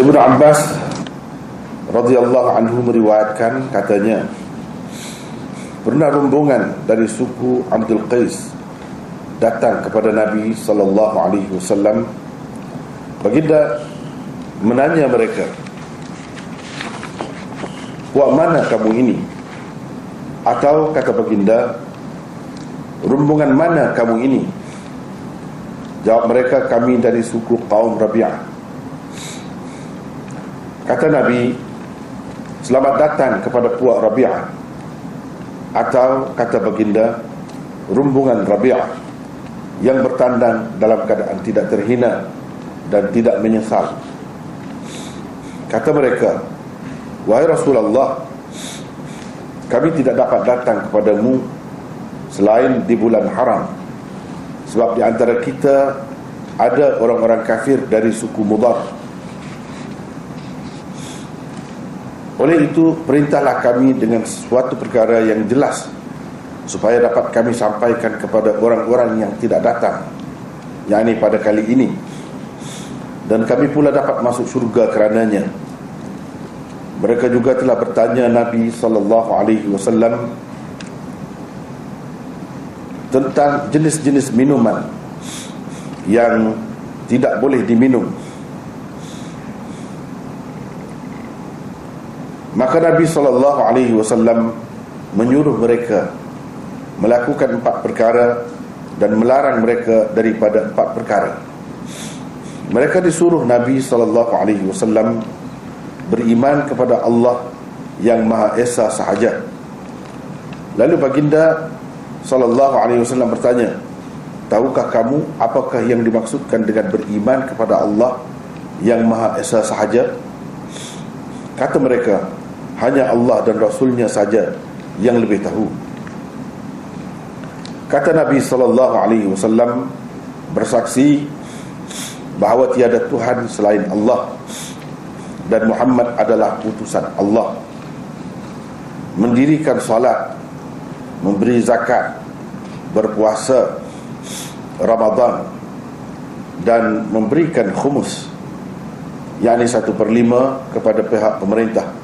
Ibn Abbas radhiyallahu anhu meriwayatkan katanya pernah rombongan dari suku Abdul Qais datang kepada Nabi sallallahu alaihi wasallam baginda menanya mereka Puak mana kamu ini? Atau kata baginda Rombongan mana kamu ini? Jawab mereka kami dari suku kaum Rabi'ah Kata Nabi Selamat datang kepada puak Rabi'ah. Atau kata baginda Rombongan Rabi'ah Yang bertandang dalam keadaan tidak terhina Dan tidak menyesal. Kata mereka Wahai Rasulullah Kami tidak dapat datang kepadamu Selain di bulan haram. Sebab di antara kita Ada orang-orang kafir dari suku mudar Oleh itu perintahlah kami dengan suatu perkara yang jelas Supaya dapat kami sampaikan kepada orang-orang yang tidak datang Yang ini pada kali ini Dan kami pula dapat masuk surga kerananya mereka juga telah bertanya Nabi sallallahu alaihi wasallam tentang jenis-jenis minuman yang tidak boleh diminum. Maka Nabi sallallahu alaihi wasallam menyuruh mereka melakukan empat perkara dan melarang mereka daripada empat perkara. Mereka disuruh Nabi sallallahu alaihi wasallam beriman kepada Allah yang Maha Esa sahaja. Lalu baginda sallallahu alaihi wasallam bertanya, "Tahukah kamu apakah yang dimaksudkan dengan beriman kepada Allah yang Maha Esa sahaja?" Kata mereka, "Hanya Allah dan Rasulnya saja yang lebih tahu." Kata Nabi sallallahu alaihi wasallam bersaksi bahawa tiada Tuhan selain Allah dan Muhammad adalah utusan Allah mendirikan salat memberi zakat berpuasa Ramadan dan memberikan khumus yakni satu per lima kepada pihak pemerintah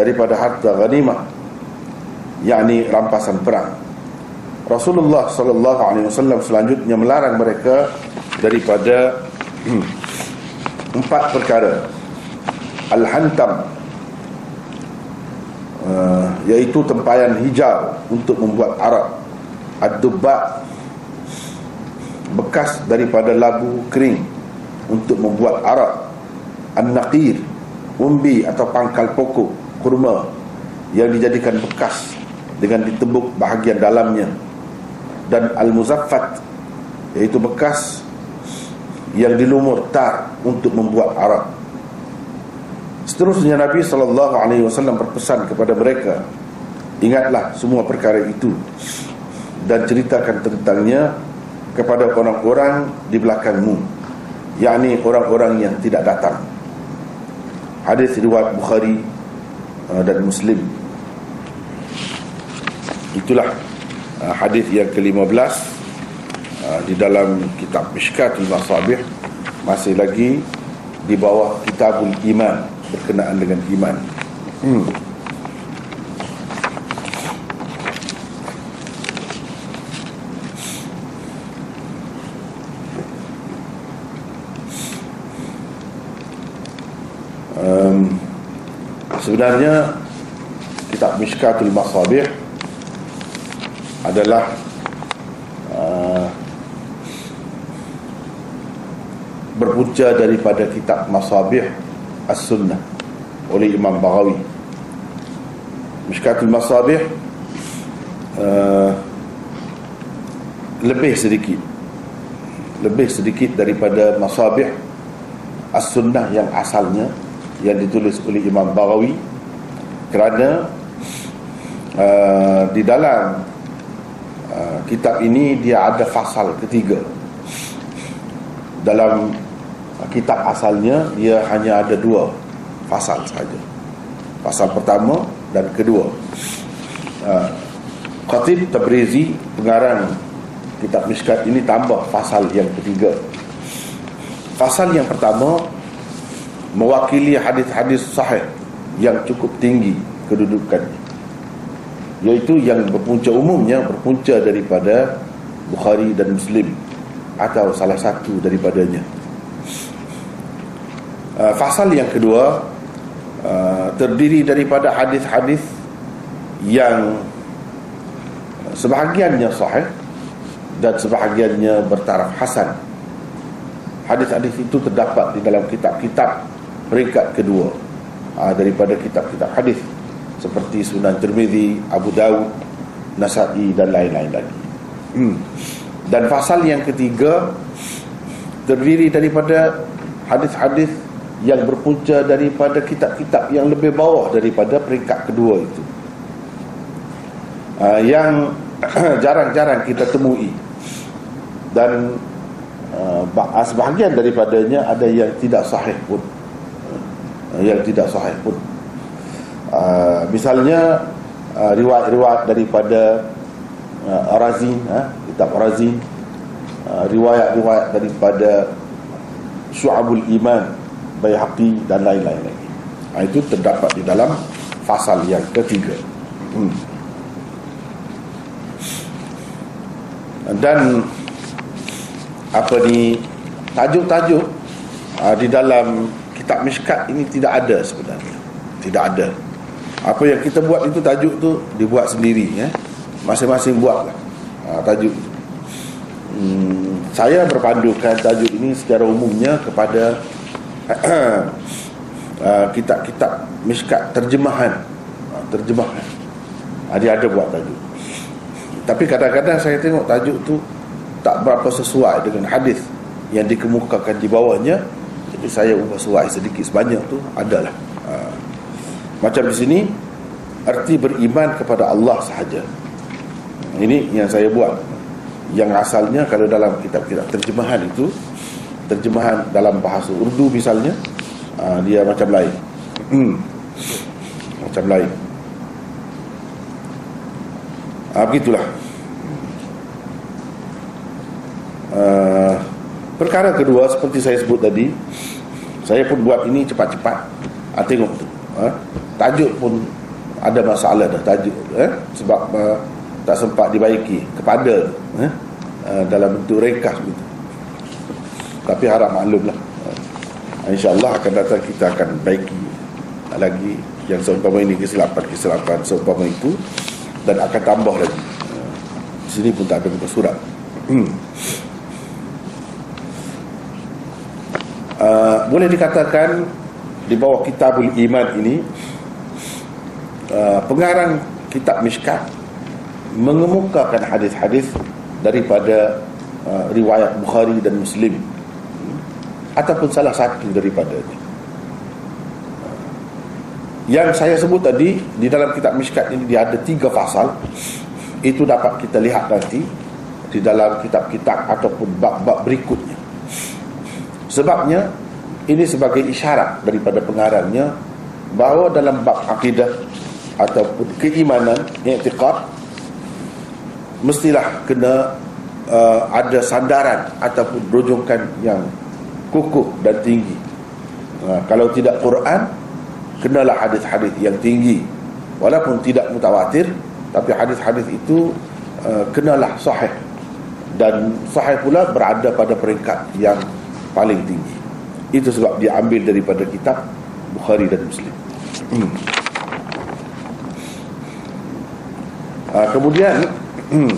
daripada harta ghanimah yakni rampasan perang. Rasulullah sallallahu alaihi wasallam selanjutnya melarang mereka daripada empat perkara. Al-Hantam uh, Iaitu tempayan hijau Untuk membuat arak Ad-Dubba Bekas daripada labu kering Untuk membuat arak An-Naqir Umbi atau pangkal pokok Kurma Yang dijadikan bekas Dengan ditebuk bahagian dalamnya Dan Al-Muzaffat Iaitu bekas Yang dilumur tar Untuk membuat arak Seterusnya Nabi sallallahu alaihi wasallam berpesan kepada mereka, ingatlah semua perkara itu dan ceritakan tentangnya kepada orang-orang di belakangmu, yakni orang-orang yang tidak datang. Hadis riwayat Bukhari uh, dan Muslim. Itulah uh, hadis yang ke-15 uh, di dalam kitab Mishkatul Masabih masih lagi di bawah Kitabul Iman berkenaan dengan iman. Hmm. Sebenarnya kitab Mishkatul Masabih adalah uh, berpunca daripada kitab Masabih As-Sunnah oleh Imam Baghawi. Mishkatul Masabih uh, lebih sedikit lebih sedikit daripada Masabih As-Sunnah yang asalnya yang ditulis oleh Imam Baghawi kerana uh, di dalam uh, kitab ini dia ada fasal ketiga dalam kitab asalnya ia hanya ada dua pasal saja. Pasal pertama dan kedua. Uh, Khatib Tabrizi pengarang kitab Mishkat ini tambah pasal yang ketiga. Pasal yang pertama mewakili hadis-hadis sahih yang cukup tinggi kedudukannya iaitu yang berpunca umumnya berpunca daripada Bukhari dan Muslim atau salah satu daripadanya. Uh, fasal yang kedua uh, terdiri daripada hadis-hadis yang sebahagiannya sahih dan sebahagiannya bertaraf hasan. Hadis-hadis itu terdapat di dalam kitab-kitab peringkat kedua uh, daripada kitab-kitab hadis seperti Sunan Tirmizi, Abu Dawud, Nasa'i dan lain-lain lagi. Hmm. Dan pasal yang ketiga terdiri daripada hadis-hadis yang berpunca daripada kitab-kitab yang lebih bawah daripada peringkat kedua itu. Uh, yang jarang-jarang kita temui dan uh, sebahagian daripadanya ada yang tidak sahih pun yang tidak sahih pun. Uh, misalnya uh, riwayat-riwayat daripada uh, Arazin uh, kitab Arazin uh, riwayat-riwayat daripada Syu'abul Iman Bayhaqi dan lain-lain lagi. Uh, itu terdapat di dalam fasal yang ketiga. Hmm. dan apa ni tajuk-tajuk uh, di dalam kitab Mishkat ini tidak ada sebenarnya. Tidak ada. Apa yang kita buat itu tajuk tu dibuat sendiri ya. Masing-masing buatlah. Ha, tajuk. Hmm, saya berpandukan tajuk ini secara umumnya kepada uh, kitab-kitab miskat terjemahan. Uh, terjemahan. Dia ada buat tajuk. Tapi kadang-kadang saya tengok tajuk tu tak berapa sesuai dengan hadis yang dikemukakan di bawahnya jadi saya ubah sesuai sedikit sebanyak tu adalah uh, macam di sini Arti beriman kepada Allah sahaja. Ini yang saya buat. Yang asalnya kalau dalam kitab-kitab terjemahan itu Terjemahan dalam bahasa Urdu misalnya ah, Dia macam lain. Hmm. Macam lain. Ha, Begitulah. Uh, Perkara kedua seperti saya sebut tadi Saya pun buat ini cepat-cepat ha, Tengok tu ha? tajuk pun ada masalah dah tajuk eh? sebab uh, tak sempat dibaiki kepada eh? uh, dalam bentuk rekas begitu tapi harap maklumlah uh, insyaAllah akan datang kita akan baiki lagi yang seumpama ini kesilapan-kesilapan seumpama itu dan akan tambah lagi uh, di sini pun tak ada buka surat hmm. Uh, boleh dikatakan di bawah kitabul iman ini uh, pengarang kitab Mishkat mengemukakan hadis-hadis daripada uh, riwayat Bukhari dan Muslim ataupun salah satu daripada yang saya sebut tadi di dalam kitab Mishkat ini dia ada tiga fasal. Itu dapat kita lihat nanti di dalam kitab-kitab ataupun bab-bab berikutnya sebabnya ini sebagai isyarat daripada pengarangnya bahawa dalam bab akidah ataupun keimanan i'tiqad mestilah kena uh, ada sandaran ataupun rujukan yang kukuh dan tinggi. Uh, kalau tidak Quran kenalah hadis-hadis yang tinggi. Walaupun tidak mutawatir tapi hadis-hadis itu uh, kenalah sahih. Dan sahih pula berada pada peringkat yang paling tinggi itu sebab dia ambil daripada kitab Bukhari dan Muslim. Hmm. Uh, kemudian hmm,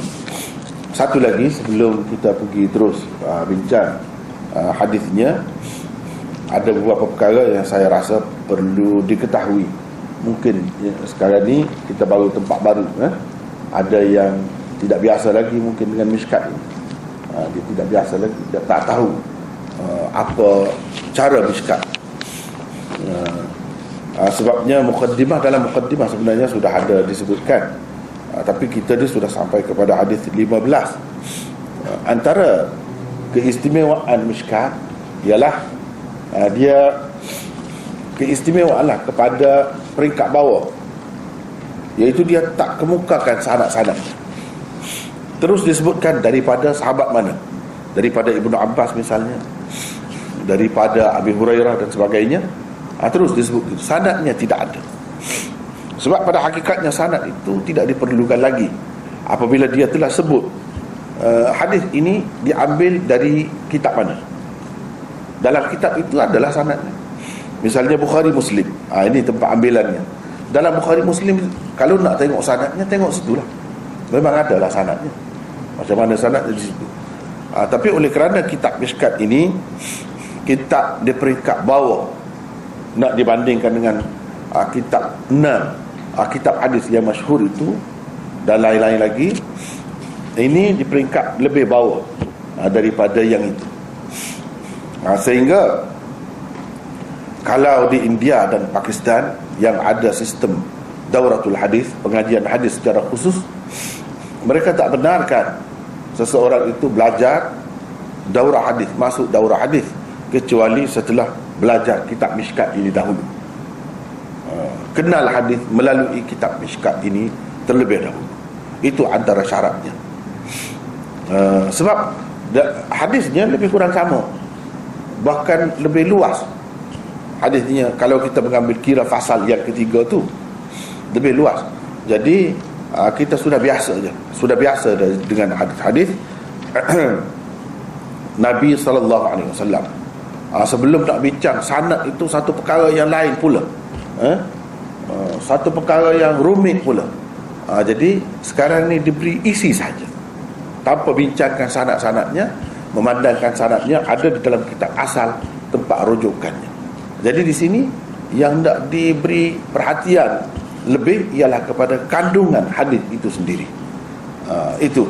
satu lagi sebelum kita pergi terus uh, bincang uh, hadisnya ada beberapa perkara yang saya rasa perlu diketahui. Mungkin ya, sekarang ni kita baru tempat baru eh? Ada yang tidak biasa lagi mungkin dengan miskat ini. Uh, dia tidak biasa lagi, dia tak tahu uh, apa cara miskat uh, uh, sebabnya mukaddimah dalam mukaddimah sebenarnya sudah ada disebutkan. Uh, tapi kita ni sudah sampai kepada hadis 15 uh, antara keistimewaan miskat ialah uh, dia keistimewaan lah kepada peringkat bawah. Iaitu dia tak kemukakan sanad-sanad terus disebutkan daripada sahabat mana? Daripada Ibnu Abbas misalnya daripada Abi Hurairah dan sebagainya ha, terus disebut itu sanadnya tidak ada. Sebab pada hakikatnya sanad itu tidak diperlukan lagi. Apabila dia telah sebut uh, hadis ini diambil dari kitab mana? Dalam kitab itu adalah sanadnya. Misalnya Bukhari Muslim. Ha, ini tempat ambilannya. Dalam Bukhari Muslim kalau nak tengok sanadnya tengok situlah. Memang adalah sanadnya. Macam mana sanad di situ. Ha, tapi oleh kerana kitab Mishkat ini kitab di peringkat bawah nak dibandingkan dengan uh, kitab 6 uh, kitab hadis yang masyhur itu dan lain-lain lagi ini di peringkat lebih bawah uh, daripada yang itu. Uh, sehingga kalau di India dan Pakistan yang ada sistem dauratul hadis pengajian hadis secara khusus mereka tak benarkan seseorang itu belajar daurah hadis masuk daurah hadis kecuali setelah belajar kitab Mishkat ini dahulu. Uh, kenal hadis melalui kitab Mishkat ini terlebih dahulu. Itu antara syaratnya. Uh, sebab hadisnya lebih kurang sama. Bahkan lebih luas. Hadisnya kalau kita mengambil kira fasal yang ketiga tu lebih luas. Jadi uh, kita sudah biasa je. Sudah biasa dengan hadis-hadis Nabi sallallahu alaihi wasallam ha, sebelum nak bincang sanad itu satu perkara yang lain pula. Ha? Ha, satu perkara yang rumit pula. Ha, jadi sekarang ni diberi isi saja. Tanpa bincangkan sanad-sanadnya memandangkan sanadnya ada di dalam kitab asal tempat rujukannya. Jadi di sini yang nak diberi perhatian lebih ialah kepada kandungan hadis itu sendiri. Uh, itu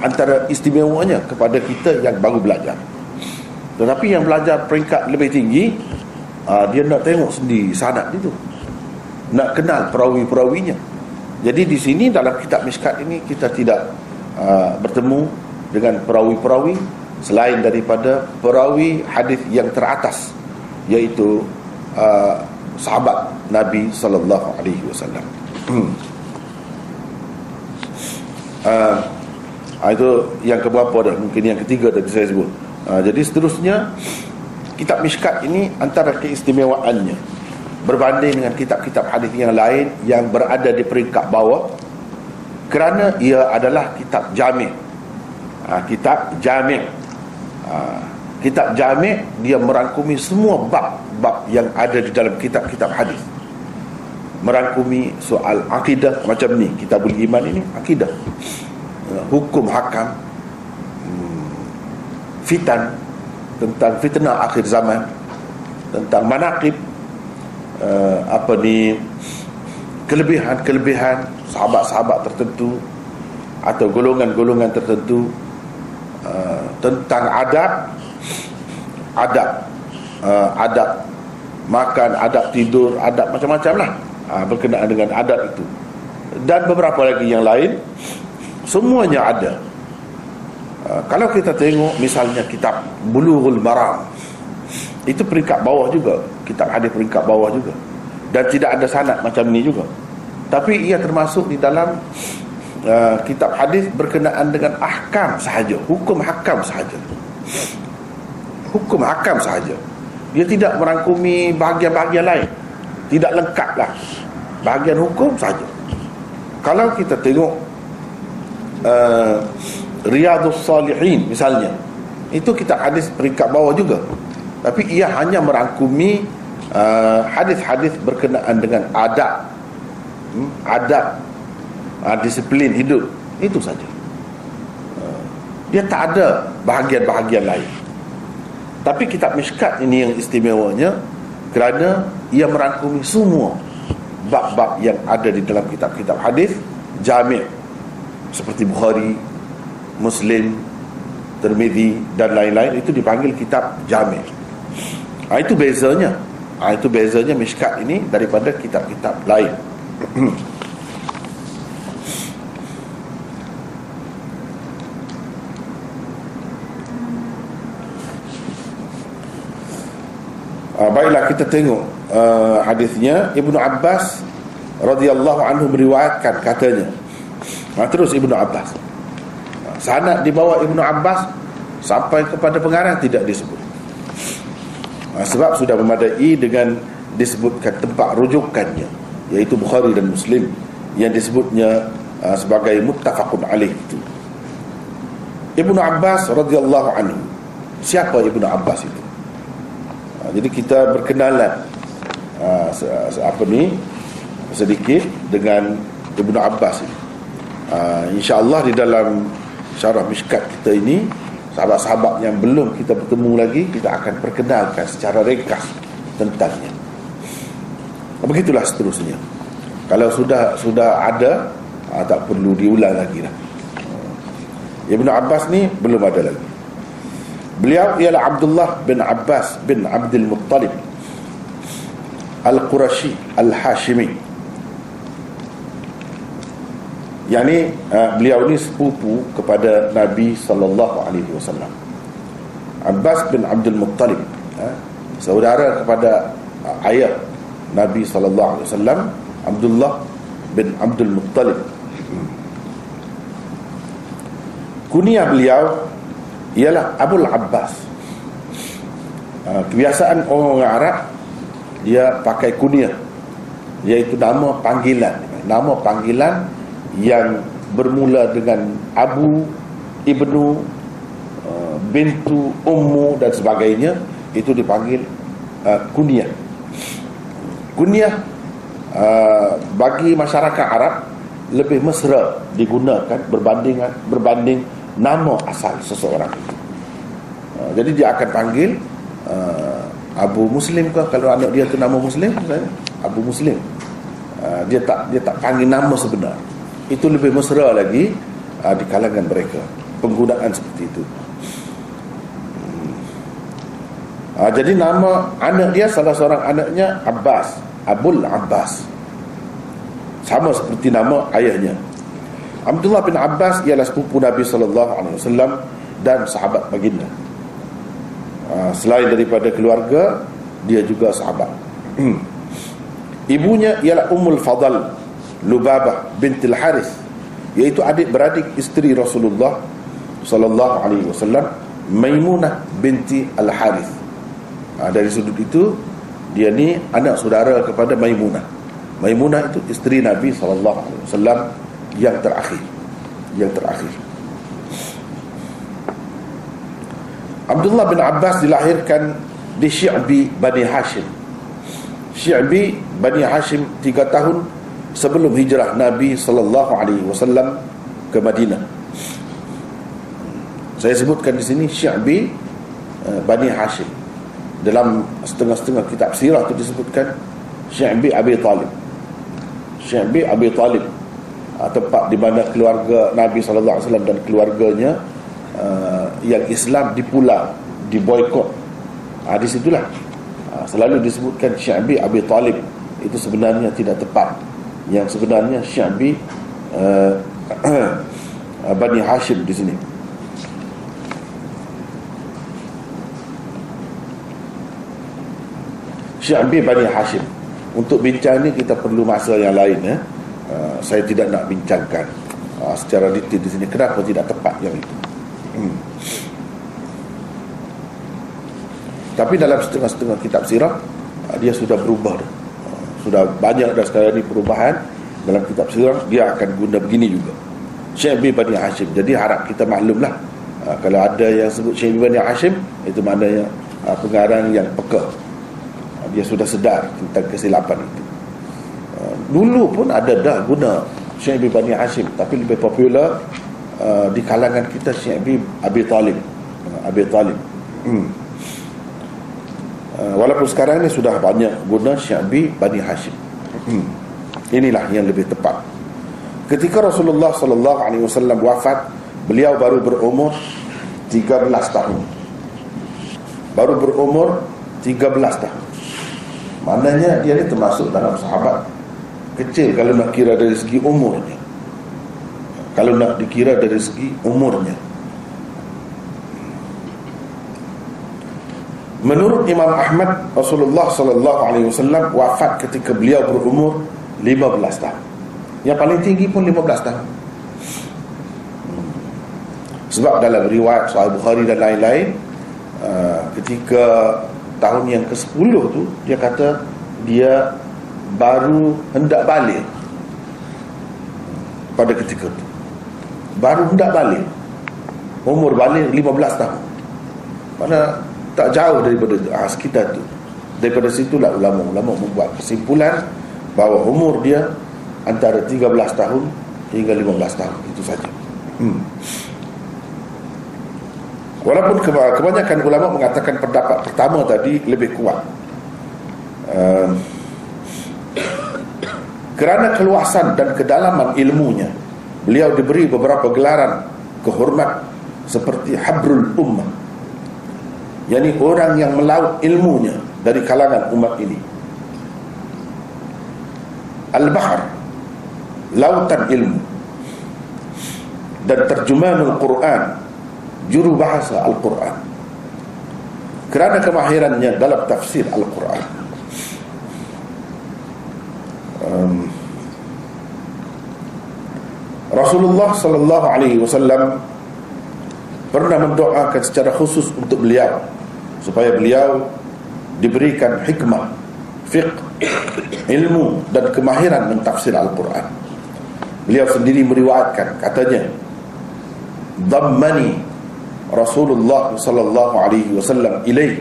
antara istimewanya kepada kita yang baru belajar tetapi yang belajar peringkat lebih tinggi uh, Dia nak tengok sendiri sanad itu. Nak kenal perawi-perawinya. Jadi di sini dalam kitab miskat ini Kita tidak uh, bertemu dengan perawi-perawi Selain daripada perawi hadis yang teratas Iaitu uh, sahabat Nabi Sallallahu Alaihi Wasallam. Uh, itu yang keberapa dah? Mungkin yang ketiga tadi saya sebut Ha, jadi seterusnya kitab Mishkat ini antara keistimewaannya. Berbanding dengan kitab-kitab hadis yang lain yang berada di peringkat bawah kerana ia adalah kitab jami' ha, kitab jami' ha, kitab jami' dia merangkumi semua bab-bab yang ada di dalam kitab-kitab hadis. Merangkumi soal akidah macam ni. Kitabul iman ini akidah. Hukum hakam fitan tentang fitnah akhir zaman tentang manaqib uh, apa ni kelebihan-kelebihan sahabat-sahabat tertentu atau golongan-golongan tertentu uh, tentang adab adab uh, adab makan adab tidur adab macam-macam lah. Uh, berkenaan dengan adab itu. Dan beberapa lagi yang lain semuanya ada Ah, kalau kita tengok misalnya kitab Bulughul Maram itu peringkat bawah juga. Kitab hadis peringkat bawah juga. Dan tidak ada sanad macam ni juga. Tapi ia termasuk di dalam uh, kitab hadis berkenaan dengan ahkam sahaja. Hukum hakam sahaja. Hukum hakam sahaja. Dia tidak merangkumi bahagian-bahagian lain. Tidak lengkaplah bahagian hukum sahaja. Kalau kita tengok uh, Riyadus Salihin misalnya. Itu kita hadis peringkat bawah juga. Tapi ia hanya merangkumi uh, hadis-hadis berkenaan dengan adab. Hmm, adab. Uh, disiplin hidup. Itu saja. Uh, dia tak ada bahagian-bahagian lain. Tapi kitab Mishkat ini yang istimewanya kerana ia merangkumi semua bab-bab yang ada di dalam kitab-kitab hadis. Jami' seperti Bukhari Muslim, Termedi dan lain-lain itu dipanggil kitab Jami'. Ha, itu bezanya. Ha, itu bezanya Mishkat ini daripada kitab-kitab lain. ha, baiklah kita tengok uh, hadisnya Ibnu Abbas radhiyallahu anhu meriwayatkan katanya. Ha, terus Ibnu Abbas sanad di bawah Ibnu Abbas sampai kepada pengarang tidak disebut. Ha, sebab sudah memadai dengan disebutkan tempat rujukannya iaitu Bukhari dan Muslim yang disebutnya uh, sebagai muttafaqun alaih itu. Ibnu Abbas radhiyallahu anhu. Siapa Ibnu Abbas itu? Uh, jadi kita berkenalan apa ni sedikit dengan Ibnu Abbas ini. Uh, insyaallah di dalam syarah miskat kita ini sahabat-sahabat yang belum kita bertemu lagi kita akan perkenalkan secara ringkas tentangnya. Begitulah seterusnya. Kalau sudah sudah ada ah, tak perlu diulang lagi lah. Ibn Abbas ni belum ada lagi. Beliau ialah Abdullah bin Abbas bin Abdul Muttalib Al-Qurashi Al-Hashimi yang ni uh, beliau ni sepupu kepada Nabi sallallahu alaihi wasallam. Abbas bin Abdul Muttalib, uh, saudara kepada uh, ayah Nabi sallallahu alaihi wasallam, Abdullah bin Abdul Muttalib. Kunyah beliau ialah Abul Abbas. Uh, kebiasaan orang Arab dia pakai kunyah iaitu nama panggilan. Nama panggilan yang bermula dengan Abu Ibnu uh, bintu Ummu dan sebagainya itu dipanggil uh, kunyah. Kunyah uh, bagi masyarakat Arab lebih mesra digunakan berbanding berbanding nama asal seseorang. Uh, jadi dia akan panggil uh, Abu Muslim ke? Kalau anak dia tu nama Muslim misalnya Abu Muslim. Uh, dia tak dia tak panggil nama sebenar itu lebih mesra lagi uh, di kalangan mereka. Penggunaan seperti itu. Uh, jadi nama anak dia salah seorang anaknya Abbas Abul Abbas. Sama seperti nama ayahnya. Abdullah bin Abbas ialah sepupu Nabi sallallahu alaihi wasallam dan sahabat baginda. Uh, selain daripada keluarga dia juga sahabat. Ibunya ialah Ummul Fadal Lubabah bintil Haris iaitu adik beradik isteri Rasulullah sallallahu alaihi wasallam Maimunah binti Al Haris. Ha, dari sudut itu dia ni anak saudara kepada Maimunah. Maimunah itu isteri Nabi sallallahu alaihi wasallam yang terakhir. Yang terakhir. Abdullah bin Abbas dilahirkan di Syi'bi Bani Hashim. Syi'bi Bani Hashim 3 tahun sebelum hijrah Nabi sallallahu alaihi wasallam ke Madinah. Saya sebutkan di sini Syi'bi uh, Bani Hashim. Dalam setengah-setengah kitab sirah itu disebutkan Syi'bi Abi Talib. Syi'bi Abi Talib uh, tempat di mana keluarga Nabi sallallahu alaihi wasallam dan keluarganya uh, yang Islam dipulang, diboikot. Uh, di situlah uh, selalu disebutkan Syi'bi Abi Talib itu sebenarnya tidak tepat yang sebenarnya Syabi uh, Bani Hashim di sini. Syabi Bani Hashim. Untuk bincang ni kita perlu masa yang lain ya. Uh, saya tidak nak bincangkan uh, secara detail di sini kenapa tidak tepat yang itu. Hmm. Tapi dalam setengah-setengah kitab sirah uh, dia sudah berubah dah sudah banyak dah sekarang ni perubahan dalam kitab sirah dia akan guna begini juga. Syekh bin Bani Hashim. Jadi harap kita maklumlah uh, kalau ada yang sebut Syekh bin Bani Hashim itu maknanya uh, pengarang yang peka. Uh, dia sudah sedar tentang kesilapan itu. Uh, dulu pun ada dah guna Syekh bin Bani Hashim. Tapi lebih popular uh, di kalangan kita Syekh bin Abi Talib. Uh, Abi Talib. Hmm. Uh, walaupun sekarang ni sudah banyak guna Syabi Bani Hashim. Hmm. Inilah yang lebih tepat. Ketika Rasulullah sallallahu alaihi wasallam wafat, beliau baru berumur 13 tahun. Baru berumur 13 tahun. Maknanya dia ni termasuk dalam sahabat kecil kalau nak kira dari segi umurnya. Kalau nak dikira dari segi umurnya. Menurut Imam Ahmad Rasulullah sallallahu alaihi wasallam wafat ketika beliau berumur 15 tahun. Yang paling tinggi pun 15 tahun. Sebab dalam riwayat Sahih Bukhari dan lain-lain uh, ketika tahun yang ke-10 tu dia kata dia baru hendak balik pada ketika itu baru hendak balik umur balik 15 tahun mana tak jauh daripada ah, sekitar tu. Daripada situlah ulama-ulama membuat kesimpulan bahawa umur dia antara 13 tahun hingga 15 tahun. Itu saja. Hmm. walaupun kebanyakan ulama mengatakan pendapat pertama tadi lebih kuat. Uh, kerana keluasan dan kedalaman ilmunya beliau diberi beberapa gelaran kehormat seperti habrul ummah yakni orang yang melaut ilmunya dari kalangan umat ini. Al-bahr lautan ilmu. Dan terjemahan Al-Quran juru bahasa Al-Quran. Kerana kemahirannya dalam tafsir Al-Quran. Um, Rasulullah sallallahu alaihi wasallam pernah mendoakan secara khusus untuk beliau supaya beliau diberikan hikmah, fiqh, ilmu dan kemahiran mentafsir Al-Quran. Beliau sendiri meriwayatkan katanya, "Dhammani Rasulullah sallallahu alaihi wasallam ilaih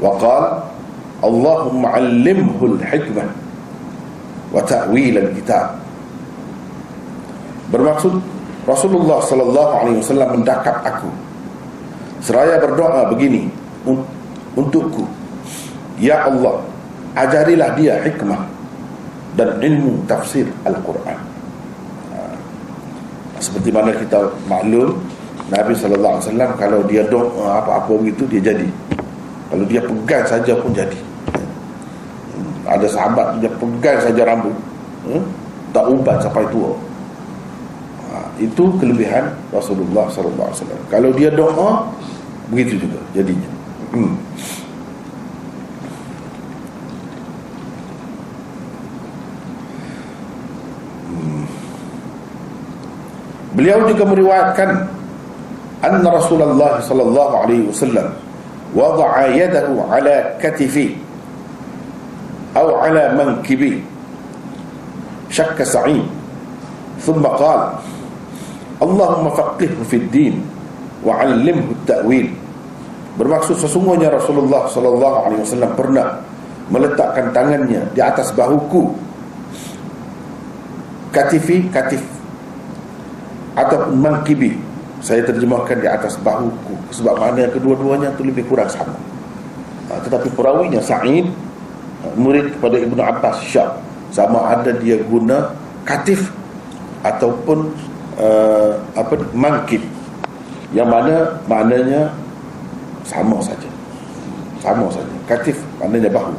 wa qala Allahumma 'allimhu al-hikmah wa ta'wil al-kitab. Bermaksud Rasulullah sallallahu alaihi wasallam mendakap aku. Seraya berdoa begini untukku. Ya Allah, ajarilah dia hikmah dan ilmu tafsir Al-Quran. Ha. Seperti mana kita maklum Nabi sallallahu alaihi wasallam kalau dia doa apa-apa begitu dia jadi. Kalau dia pegang saja pun jadi ada sahabat dia pegang saja rambut hmm? tak ubat sampai tua itu kelebihan Rasulullah sallallahu alaihi wasallam kalau dia doa begitu juga jadinya hmm. hmm. Beliau juga meriwayatkan anna Rasulullah sallallahu alaihi wasallam wada'a yadahu ala katifi أو على منكبي شك سعيد ثم قال Allahumma faqihhu fid din wa 'allimhu ta'wil Bermaksud sesungguhnya Rasulullah sallallahu alaihi wasallam pernah meletakkan tangannya di atas bahuku. Katifi katif ataupun mangkibi. Saya terjemahkan di atas bahuku. Sebab mana kedua-duanya itu lebih kurang sama. Ha, tetapi perawinya Sa'id ah, murid kepada Ibnu Abbas syah, sama ada dia guna katif ataupun uh, apa mangkit yang mana maknanya sama saja. Sama saja. Katif maknanya bahu.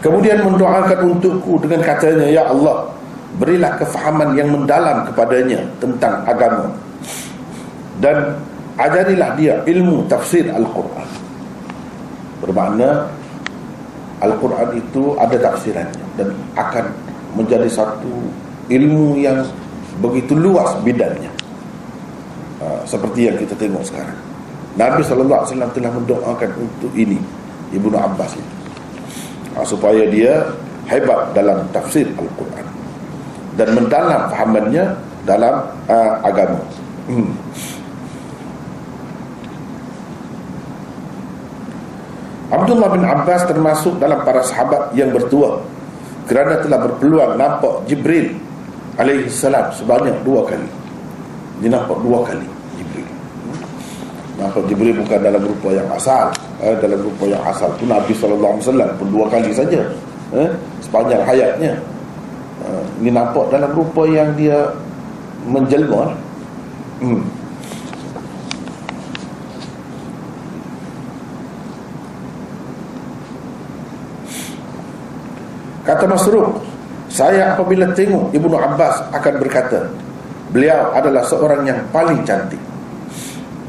Kemudian mendoakan untukku dengan katanya Ya Allah berilah kefahaman yang mendalam kepadanya tentang agama. Dan ajarilah dia ilmu tafsir Al-Quran bermakna Al-Quran itu ada tafsirannya dan akan menjadi satu ilmu yang begitu luas bidangnya ha, seperti yang kita tengok sekarang Nabi SAW telah mendoakan untuk ini Ibnu Abbas ini ha, supaya dia hebat dalam tafsir Al-Quran dan mendalam fahamannya dalam uh, agama. Hmm. Abdullah bin Abbas termasuk dalam para sahabat yang bertua kerana telah berpeluang nampak Jibril alaihi salam sebanyak dua kali. Dia nampak dua kali Jibril. Nampak Jibril bukan dalam rupa yang asal, eh, dalam rupa yang asal pun Nabi wasallam pun dua kali saja. Eh, sepanjang hayatnya ini nampak dalam rupa yang dia menjelma hmm. Kata Masruq saya apabila tengok Ibnu Abbas akan berkata beliau adalah seorang yang paling cantik.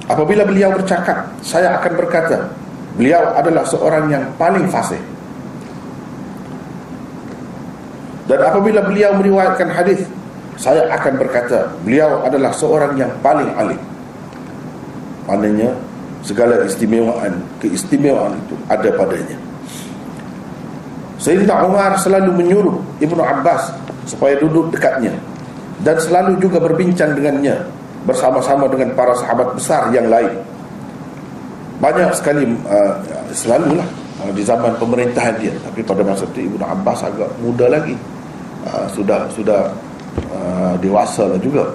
Apabila beliau bercakap saya akan berkata beliau adalah seorang yang paling fasih. Dan apabila beliau meriwayatkan hadis, saya akan berkata beliau adalah seorang yang paling alim. Maknanya segala istimewaan keistimewaan itu ada padanya Sayyidina Umar selalu menyuruh Ibnu Abbas supaya duduk dekatnya dan selalu juga berbincang dengannya bersama-sama dengan para sahabat besar yang lain. Banyak sekali uh, selalulah uh, di zaman pemerintahan dia. Tapi pada masa itu Ibnu Abbas agak muda lagi. Uh, sudah sudah uh, dewasa lah juga.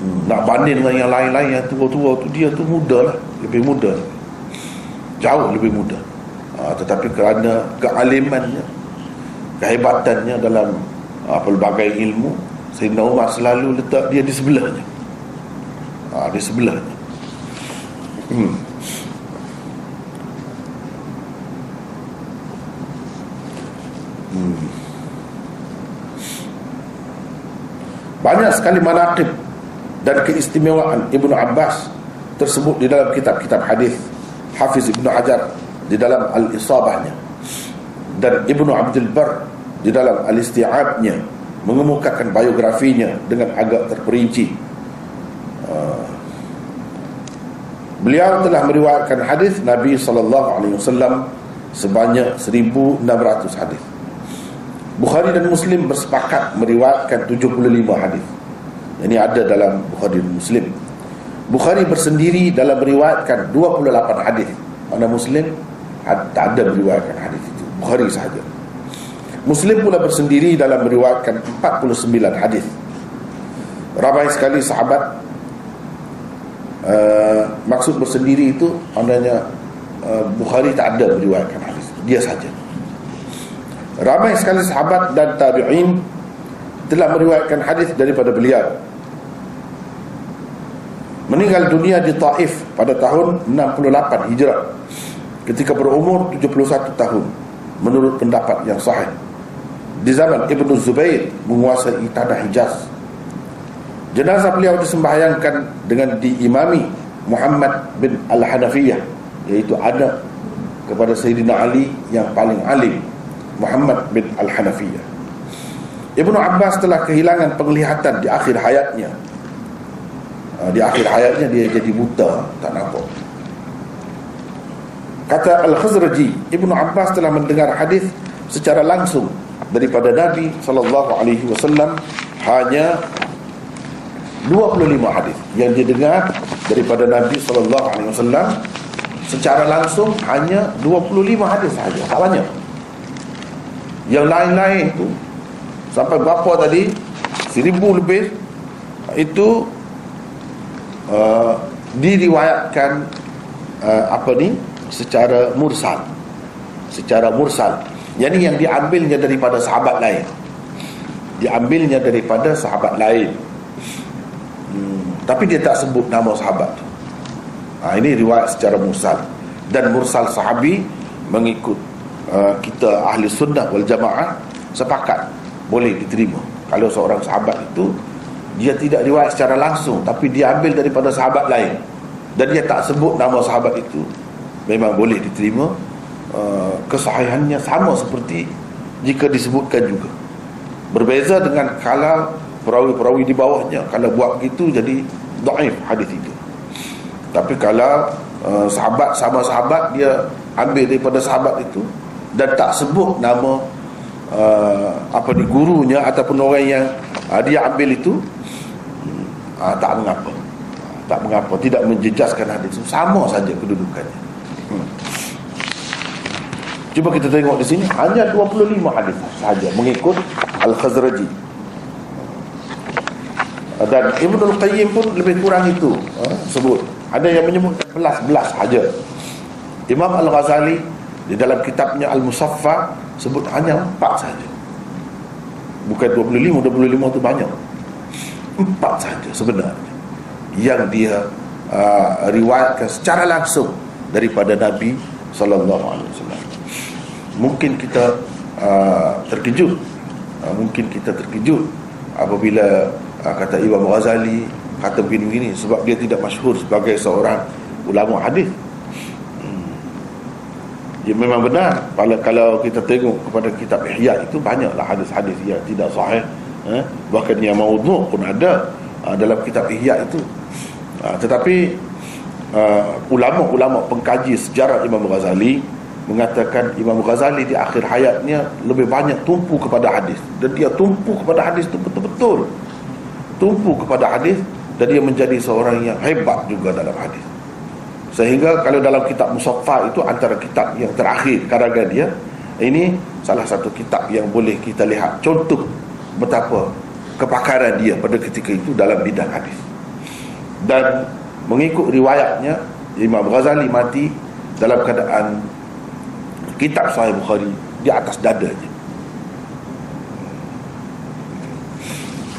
Hmm, nak banding dengan yang lain-lain yang tua-tua tu dia tu muda lah. Lebih muda. Jauh lebih muda uh, tetapi kerana kealimannya kehebatannya dalam uh, pelbagai ilmu Sayyidina Umar selalu letak dia di sebelahnya ha, di sebelahnya hmm. Hmm. banyak sekali manaqib dan keistimewaan Ibnu Abbas tersebut di dalam kitab-kitab hadis Hafiz Ibnu Hajar di dalam Al-Isabahnya dan Ibnu Abdul Bar di dalam Al-Isti'abnya mengemukakan biografinya dengan agak terperinci. Uh, beliau telah meriwayatkan hadis Nabi sallallahu alaihi wasallam sebanyak 1600 hadis. Bukhari dan Muslim bersepakat meriwayatkan 75 hadis. Ini ada dalam Bukhari dan Muslim. Bukhari bersendiri dalam meriwayatkan 28 hadis. Mana Muslim tak ada meriwayatkan hadis itu. Bukhari sahaja. Muslim pula bersendiri dalam meriwayatkan 49 hadis. Ramai sekali sahabat uh, maksud bersendiri itu maknanya uh, Bukhari tak ada meriwayatkan hadis. Dia saja. Ramai sekali sahabat dan tabi'in telah meriwayatkan hadis daripada beliau. Meninggal dunia di Taif pada tahun 68 Hijrah ketika berumur 71 tahun menurut pendapat yang sahih di zaman Ibnu Zubair menguasai tanah Hijaz. Jenazah beliau disembahyangkan dengan diimami Muhammad bin Al-Hanafiyah iaitu anak kepada Sayyidina Ali yang paling alim Muhammad bin Al-Hanafiyah. Ibnu Abbas telah kehilangan penglihatan di akhir hayatnya. Ah, di akhir hayatnya dia jadi buta, tak nampak. Kata Al-Khazraji, Ibnu Abbas telah mendengar hadis secara langsung daripada Nabi sallallahu alaihi wasallam. Hanya 25 hadis yang didengar daripada Nabi sallallahu alaihi wasallam. Secara langsung hanya 25 hadis sahaja tak banyak. Yang lain-lain tu sampai berapa tadi? Seribu lebih itu uh, diriwayatkan uh, apa ni secara mursal. Secara mursal. Yang yang diambilnya daripada sahabat lain. Diambilnya daripada sahabat lain. Hmm. Tapi dia tak sebut nama sahabat ha, Ini riwayat secara mursal. Dan mursal sahabi Mengikut uh, kita ahli sunnah wal jamaah Sepakat Boleh diterima. Kalau seorang sahabat itu Dia tidak riwayat secara langsung Tapi dia ambil daripada sahabat lain. Dan dia tak sebut nama sahabat itu Memang boleh diterima Uh, kesahihannya sama seperti jika disebutkan juga. Berbeza dengan kalau perawi-perawi di bawahnya. Kalau buat begitu jadi daif hadis itu. Tapi kalau uh, sahabat sama sahabat dia ambil daripada sahabat itu dan tak sebut nama uh, apa di gurunya ataupun orang yang dia ambil itu uh, tak mengapa. Tak mengapa. Tidak menjejaskan hadis sama saja kedudukannya Cuba kita tengok di sini hanya 25 hadis saja mengikut Al-Khazraji. Dan Ibn Al-Qayyim pun lebih kurang itu ha, sebut. Ada yang menyebut belas-belas saja. Imam Al-Ghazali di dalam kitabnya Al-Musaffa sebut hanya empat saja. Bukan 25, 25 itu banyak. Empat saja sebenarnya. Yang dia uh, riwayatkan secara langsung daripada Nabi sallallahu alaihi wasallam mungkin kita uh, terkejut uh, mungkin kita terkejut apabila uh, kata Imam Ghazali kata begini-begini sebab dia tidak masyhur sebagai seorang ulama hadis hmm. dia memang benar kalau, kalau kita tengok kepada kitab Ihya itu banyaklah hadis-hadis yang tidak sahih eh? bahkan yang maudhu pun ada uh, dalam kitab ihya itu uh, tetapi uh, ulama-ulama pengkaji sejarah Imam Ghazali mengatakan Imam Ghazali di akhir hayatnya lebih banyak tumpu kepada hadis. Dan dia tumpu kepada hadis itu betul-betul. Tumpu kepada hadis dan dia menjadi seorang yang hebat juga dalam hadis. Sehingga kalau dalam kitab Musaffa itu antara kitab yang terakhir karangan dia ini salah satu kitab yang boleh kita lihat contoh betapa kepakaran dia pada ketika itu dalam bidang hadis. Dan mengikut riwayatnya Imam Ghazali mati dalam keadaan kitab Sahih Bukhari di atas dadanya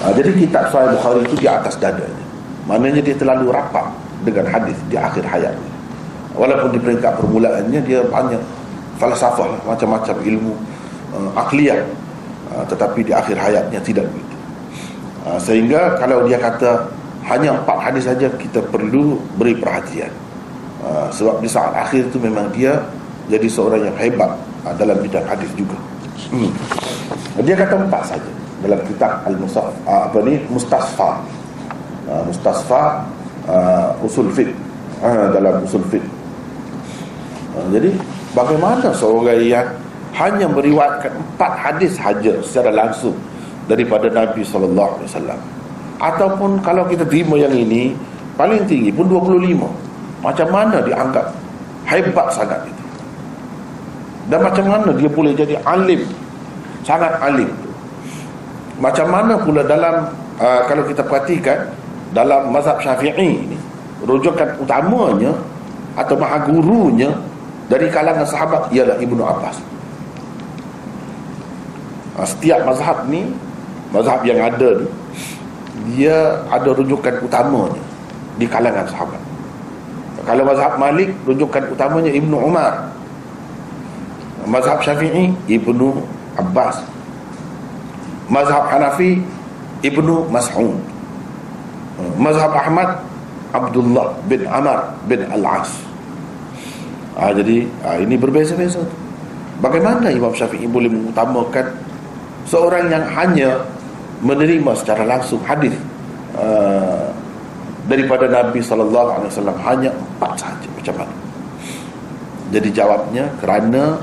ha, jadi kitab Sahih Bukhari itu di atas dadanya maknanya dia terlalu rapat dengan hadis di akhir hayatnya walaupun di peringkat permulaannya dia banyak falsafah macam-macam ilmu uh, akliyah. Uh, tetapi di akhir hayatnya tidak begitu. Uh, sehingga kalau dia kata hanya empat hadis saja kita perlu beri perhatian. Uh, sebab di saat akhir itu memang dia jadi seorang yang hebat uh, dalam bidang hadis juga. Hmm. dia kata empat saja dalam kitab al-musaf uh, apa ni? Mustasfa. Uh, mustasfa uh, usul fit uh, dalam usul fit uh, jadi Bagaimana seorang yang hanya meriwayatkan empat hadis saja secara langsung daripada Nabi sallallahu alaihi wasallam? Ataupun kalau kita terima yang ini paling tinggi pun 25 macam mana dianggap hebat sangat itu dan macam mana dia boleh jadi alim? Sangat alim. Macam mana pula dalam uh, kalau kita perhatikan dalam mazhab syafi'i ini rujukan utamanya atau maha gurunya dari kalangan sahabat ialah Ibnu Abbas. Ha, setiap mazhab ni mazhab yang ada ni dia ada rujukan utamanya di kalangan sahabat. Kalau mazhab Malik rujukan utamanya Ibnu Umar mazhab Syafi'i Ibnu Abbas. Mazhab Hanafi Ibnu Mas'ud. Mazhab Ahmad Abdullah bin Amar bin Al-As. Ha, Jadi ha, ini berbeza-beza Bagaimana Imam Syafi'i boleh mengutamakan Seorang yang hanya Menerima secara langsung hadis uh, Daripada Nabi SAW Hanya empat sahaja Macam mana Jadi jawabnya kerana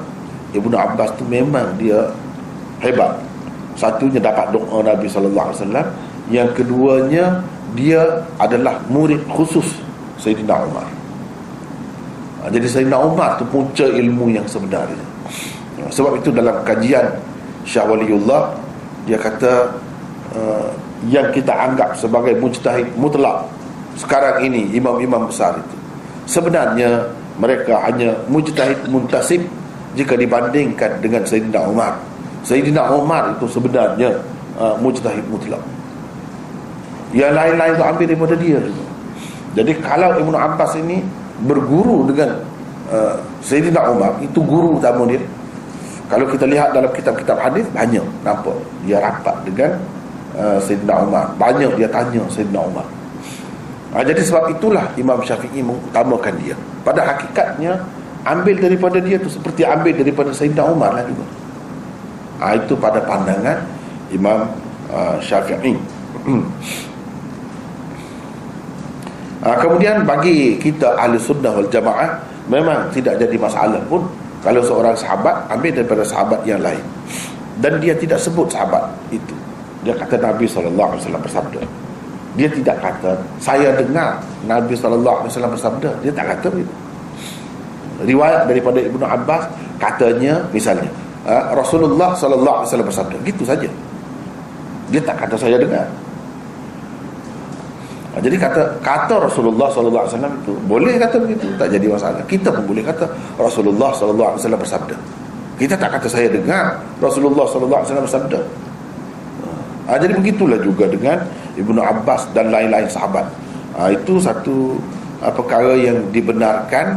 Ibnu Abbas tu memang dia Hebat. Satunya dapat doa Nabi SAW Yang keduanya Dia adalah murid khusus Sayyidina Umar. Ha, jadi Sayyidina Umar tu punca ilmu yang sebenarnya. Ha, sebab itu dalam kajian Syah Waliullah dia kata uh, yang kita anggap sebagai mujtahid mutlak sekarang ini imam-imam besar itu. Sebenarnya mereka hanya mujtahid muntasib jika dibandingkan dengan Sayyidina Umar Sayyidina Umar itu sebenarnya uh, mujtahid mutlak. Yang lain-lain itu ambil daripada dia. Jadi kalau Ibn Abbas ini berguru dengan uh, Sayyidina Umar itu guru utama dia. Kalau kita lihat dalam kitab-kitab hadis banyak nampak dia rapat dengan uh, Sayyidina Umar banyak dia tanya Sayyidina Umar ha, jadi sebab itulah Imam Syafi'i mengutamakan dia. Pada hakikatnya ambil daripada dia tu seperti ambil daripada Sayyidina Umar lah juga. Ha, itu pada pandangan Imam uh, Syafi'i. Ha, kemudian bagi kita ahli sunnah wal jamaah memang tidak jadi masalah pun kalau seorang sahabat ambil daripada sahabat yang lain. Dan dia tidak sebut sahabat itu. Dia kata Nabi SAW bersabda. Dia tidak kata saya dengar Nabi SAW bersabda. Dia tak kata begitu riwayat daripada Ibnu Abbas katanya misalnya ha, Rasulullah SAW bersabda gitu saja dia tak kata saya dengar jadi kata kata Rasulullah sallallahu alaihi wasallam itu boleh kata begitu, tak jadi masalah. Kita pun boleh kata Rasulullah sallallahu alaihi wasallam bersabda. Kita tak kata saya dengar Rasulullah sallallahu alaihi wasallam bersabda. Ha, jadi begitulah juga dengan Ibnu Abbas dan lain-lain sahabat. Ha, itu satu ha, perkara yang dibenarkan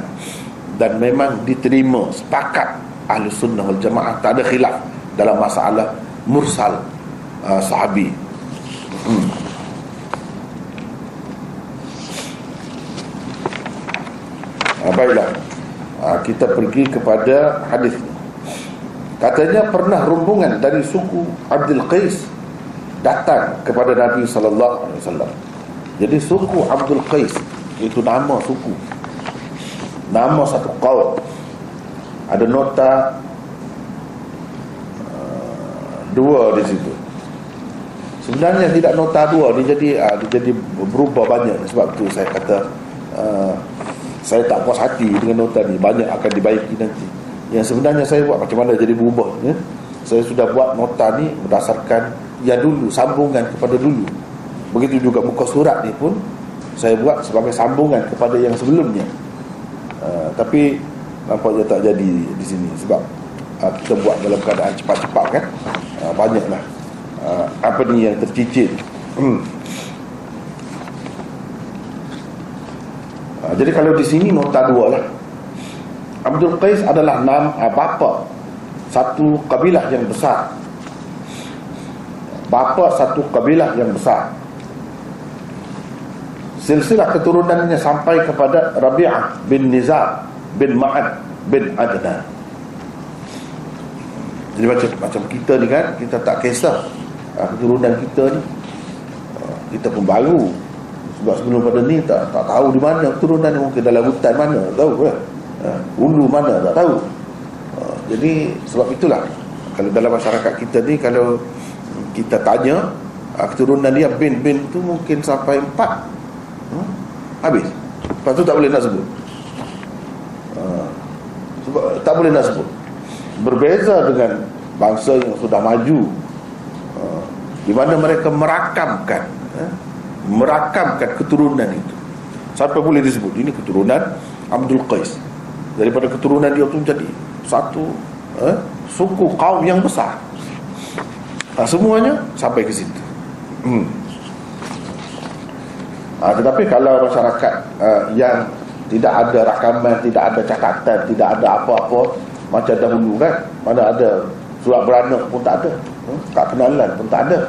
dan memang diterima sepakat ahli sunnah wal jamaah tak ada khilaf dalam masalah mursal uh, sahabi. Hmm. ha, Baiklah ha, Kita pergi kepada hadis Katanya pernah rombongan dari suku Abdul Qais datang kepada Nabi sallallahu alaihi wasallam. Jadi suku Abdul Qais itu nama suku. Nama satu kaum. Ada nota uh, dua di situ. Sebenarnya tidak nota dua, dia jadi uh, dia jadi berubah banyak sebab tu saya kata uh, saya tak puas hati dengan nota ni banyak akan dibaiki nanti. Yang sebenarnya saya buat macam mana jadi berubah ya? Saya sudah buat nota ni berdasarkan yang dulu sambungan kepada dulu begitu juga muka surat ni pun saya buat sebagai sambungan kepada yang sebelumnya uh, tapi nampaknya tak jadi di sini sebab uh, kita buat dalam keadaan cepat-cepat kan? Uh, banyaklah. Uh, apa ni yang tercicit? Uh, jadi kalau di sini nota dua lah. Abdul Qais adalah nama uh, bapa satu kabilah yang besar. Bapa satu kabilah yang besar silsilah keturunannya sampai kepada Rabi'ah bin Nizar bin Ma'ad bin Adnan. Jadi macam macam kita ni kan kita tak kisah ha, keturunan kita ni. Ha, kita pun baru. Sebab sebelum pada ni tak tak tahu di mana keturunan ni. Mungkin dalam hutan mana tak tahu kan ulu mana tak tahu. Jadi sebab itulah kalau dalam masyarakat kita ni kalau kita tanya keturunan dia bin-bin tu mungkin sampai empat? Habis. Lepas tu tak boleh nak sebut. Uh, sebab tak boleh nak sebut. Berbeza dengan bangsa yang sudah maju. Uh, di mana mereka merakamkan uh, merakamkan keturunan itu. Sampai boleh disebut ini keturunan Abdul Qais. Daripada keturunan dia tu jadi satu uh, suku kaum yang besar. Ha, semuanya sampai ke situ. Hmm. Ha, tetapi kalau masyarakat uh, yang tidak ada rakaman tidak ada catatan tidak ada apa-apa macam dahulu kan mana ada surat beranak pun tak ada hmm? tak kenalan pun tak ada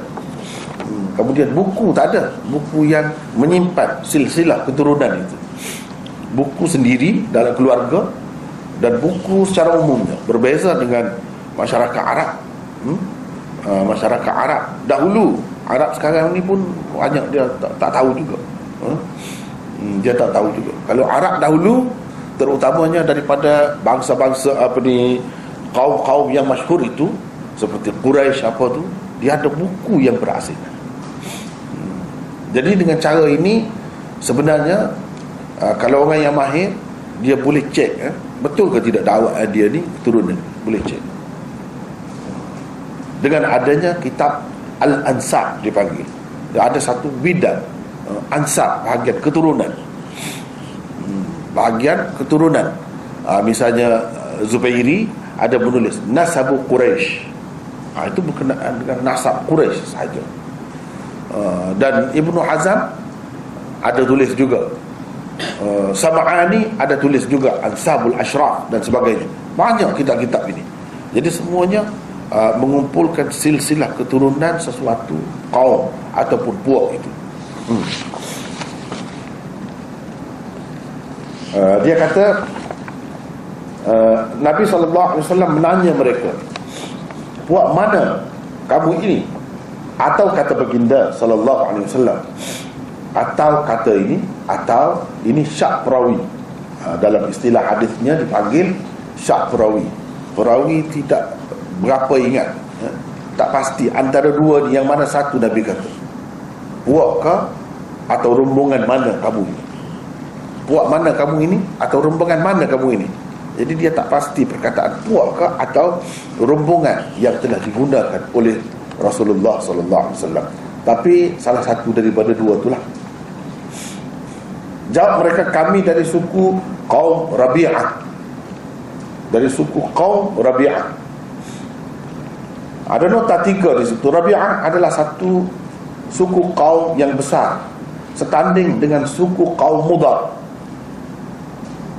hmm. kemudian buku tak ada buku yang menyimpan silsilah keturunan itu buku sendiri dalam keluarga dan buku secara umumnya berbeza dengan masyarakat Arab hmm? uh, masyarakat Arab dahulu Arab sekarang ni pun banyak dia tak, tak tahu juga huh? hmm, dia tak tahu juga. Kalau Arab dahulu terutamanya daripada bangsa-bangsa apa ni kaum-kaum yang masyhur itu seperti Quraisy apa tu dia ada buku yang berasing hmm. jadi dengan cara ini sebenarnya uh, kalau orang yang mahir dia boleh cek eh, betul ke tidak dakwah dia ni keturunan boleh cek. Dengan adanya kitab Al-Ansar dipanggil ada satu bidang uh, Ansar bahagian keturunan. Hmm, bahagian keturunan. Uh, misalnya uh, Zubairi ada menulis Nasabu Quraisy uh, itu berkenaan dengan nasab Quraisy sahaja. Uh, dan Ibnu Hazam ada tulis juga. Uh, Sama'ani ada tulis juga Ansabul Ashraf dan sebagainya. Banyak kitab-kitab ini. Jadi semuanya uh, mengumpulkan silsilah keturunan sesuatu kaum ataupun puak itu. Hmm. Uh, dia kata uh, Nabi saw menanya mereka, puak mana kamu ini? Atau kata baginda sallallahu alaihi wasallam atau kata ini atau ini syak perawi uh, dalam istilah hadisnya dipanggil syak perawi perawi tidak berapa ingat ya? tak pasti antara dua ni yang mana satu Nabi kata puak ke atau rombongan mana kamu ini? Puak mana kamu ini atau rombongan mana kamu ini? Jadi dia tak pasti perkataan puak ke atau rombongan yang telah digunakan oleh Rasulullah sallallahu alaihi wasallam. Tapi salah satu daripada dua itulah. Jawab mereka kami dari suku kaum Rabi'ah. Dari suku kaum Rabi'ah. Ada nota tiga di situ. Rabi'ah adalah satu suku kaum yang besar. Setanding dengan suku kaum Mudar.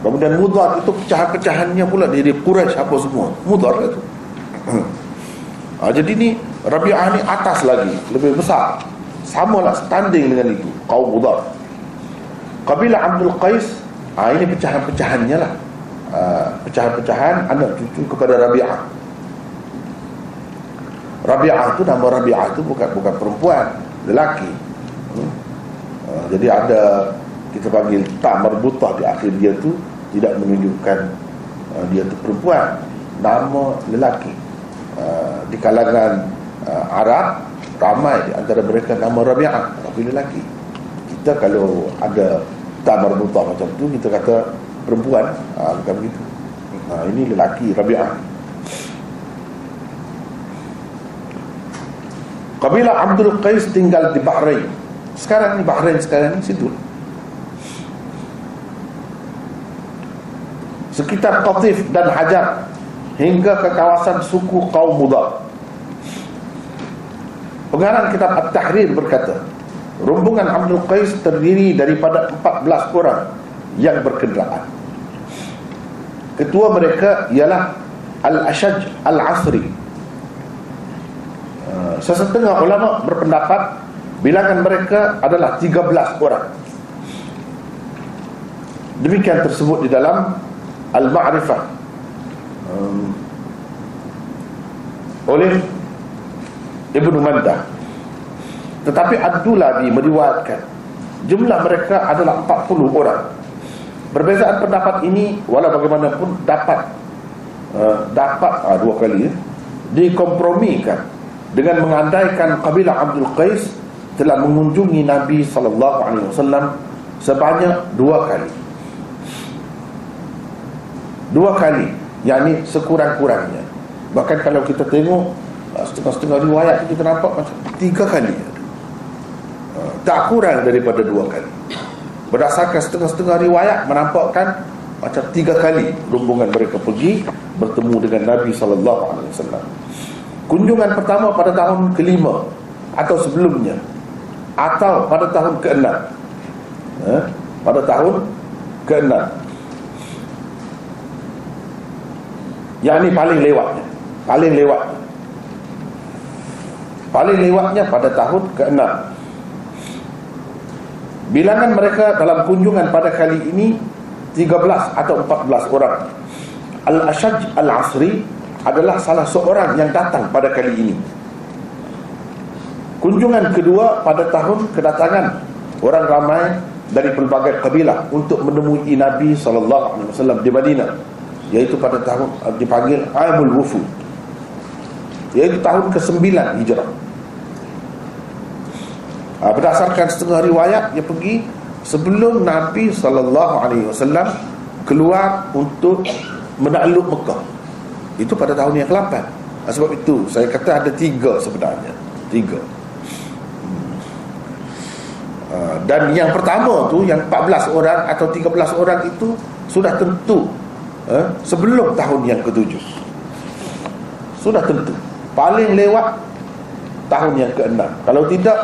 Kemudian Mudar itu pecahan-pecahannya pula dari Quraisy apa semua. Mudar itu. ha, jadi ni Rabi'ah ni atas lagi. Lebih besar. Sama lah setanding dengan itu. Kaum Mudar. Kabilah Abdul Qais. Ha, ini pecahan-pecahannya lah. Ha, pecahan-pecahan anak cucu kepada Rabi'ah. Rabi'ah itu nama Rabi'ah itu bukan bukan perempuan lelaki. Hmm. uh, jadi ada kita panggil tak merbutah di akhir dia tu tidak menunjukkan uh, dia itu perempuan nama lelaki. Uh, di kalangan Arab ramai di antara mereka nama Rabi'ah tapi lelaki. Kita kalau ada tak merbutah macam tu kita kata perempuan. Bukan begitu. Ini lelaki Rabi'ah Kabilah Abdul Qais tinggal di Bahrain. Sekarang ni Bahrain sekarang ni situ. Sekitar Qatif dan Hajar hingga ke kawasan suku kaum Mudar. Pengarang kitab At-Tahrir berkata, rombongan Abdul Qais terdiri daripada 14 orang yang berkenderaan. Ketua mereka ialah Al-Ashaj Al-Asri sesetengah ulama berpendapat bilangan mereka adalah 13 orang. Demikian tersebut di dalam Al-Ma'rifah. Um, oleh Ibn Mandah. Tetapi Ad-Dulabi meriwayatkan jumlah mereka adalah 40 orang. Perbezaan pendapat ini walau bagaimanapun dapat uh, dapat uh, dua kali ya, dikompromikan dengan mengandaikan kabilah Abdul Qais telah mengunjungi Nabi sallallahu alaihi wasallam sebanyak dua kali. Dua kali, yakni sekurang-kurangnya. Bahkan kalau kita tengok uh, setengah-setengah riwayat kita nampak macam tiga kali. Uh, tak kurang daripada dua kali. Berdasarkan setengah-setengah riwayat menampakkan macam tiga kali rombongan mereka pergi bertemu dengan Nabi sallallahu alaihi wasallam kunjungan pertama pada tahun kelima atau sebelumnya atau pada tahun keenam. Eh? pada tahun keenam. Yang ini paling lewatnya. Paling lewat paling lewatnya pada tahun keenam. Bilangan mereka dalam kunjungan pada kali ini 13 atau 14 orang. Al-Ashaj Al-Asri adalah salah seorang yang datang pada kali ini. Kunjungan kedua pada tahun kedatangan orang ramai dari pelbagai kabilah untuk menemui Nabi SAW di Madinah iaitu pada tahun dipanggil Aimul Wufud iaitu tahun ke-9 Hijrah. Ha, berdasarkan setengah riwayat dia pergi sebelum Nabi SAW keluar untuk menakluk Mekah itu pada tahun yang ke-8 ah, Sebab itu saya kata ada tiga sebenarnya. Tiga. Hmm. ah, Dan yang pertama tu Yang 14 orang atau 13 orang itu Sudah tentu eh, Sebelum tahun yang ke-7 Sudah tentu. Paling lewat Tahun yang ke-6 Kalau tidak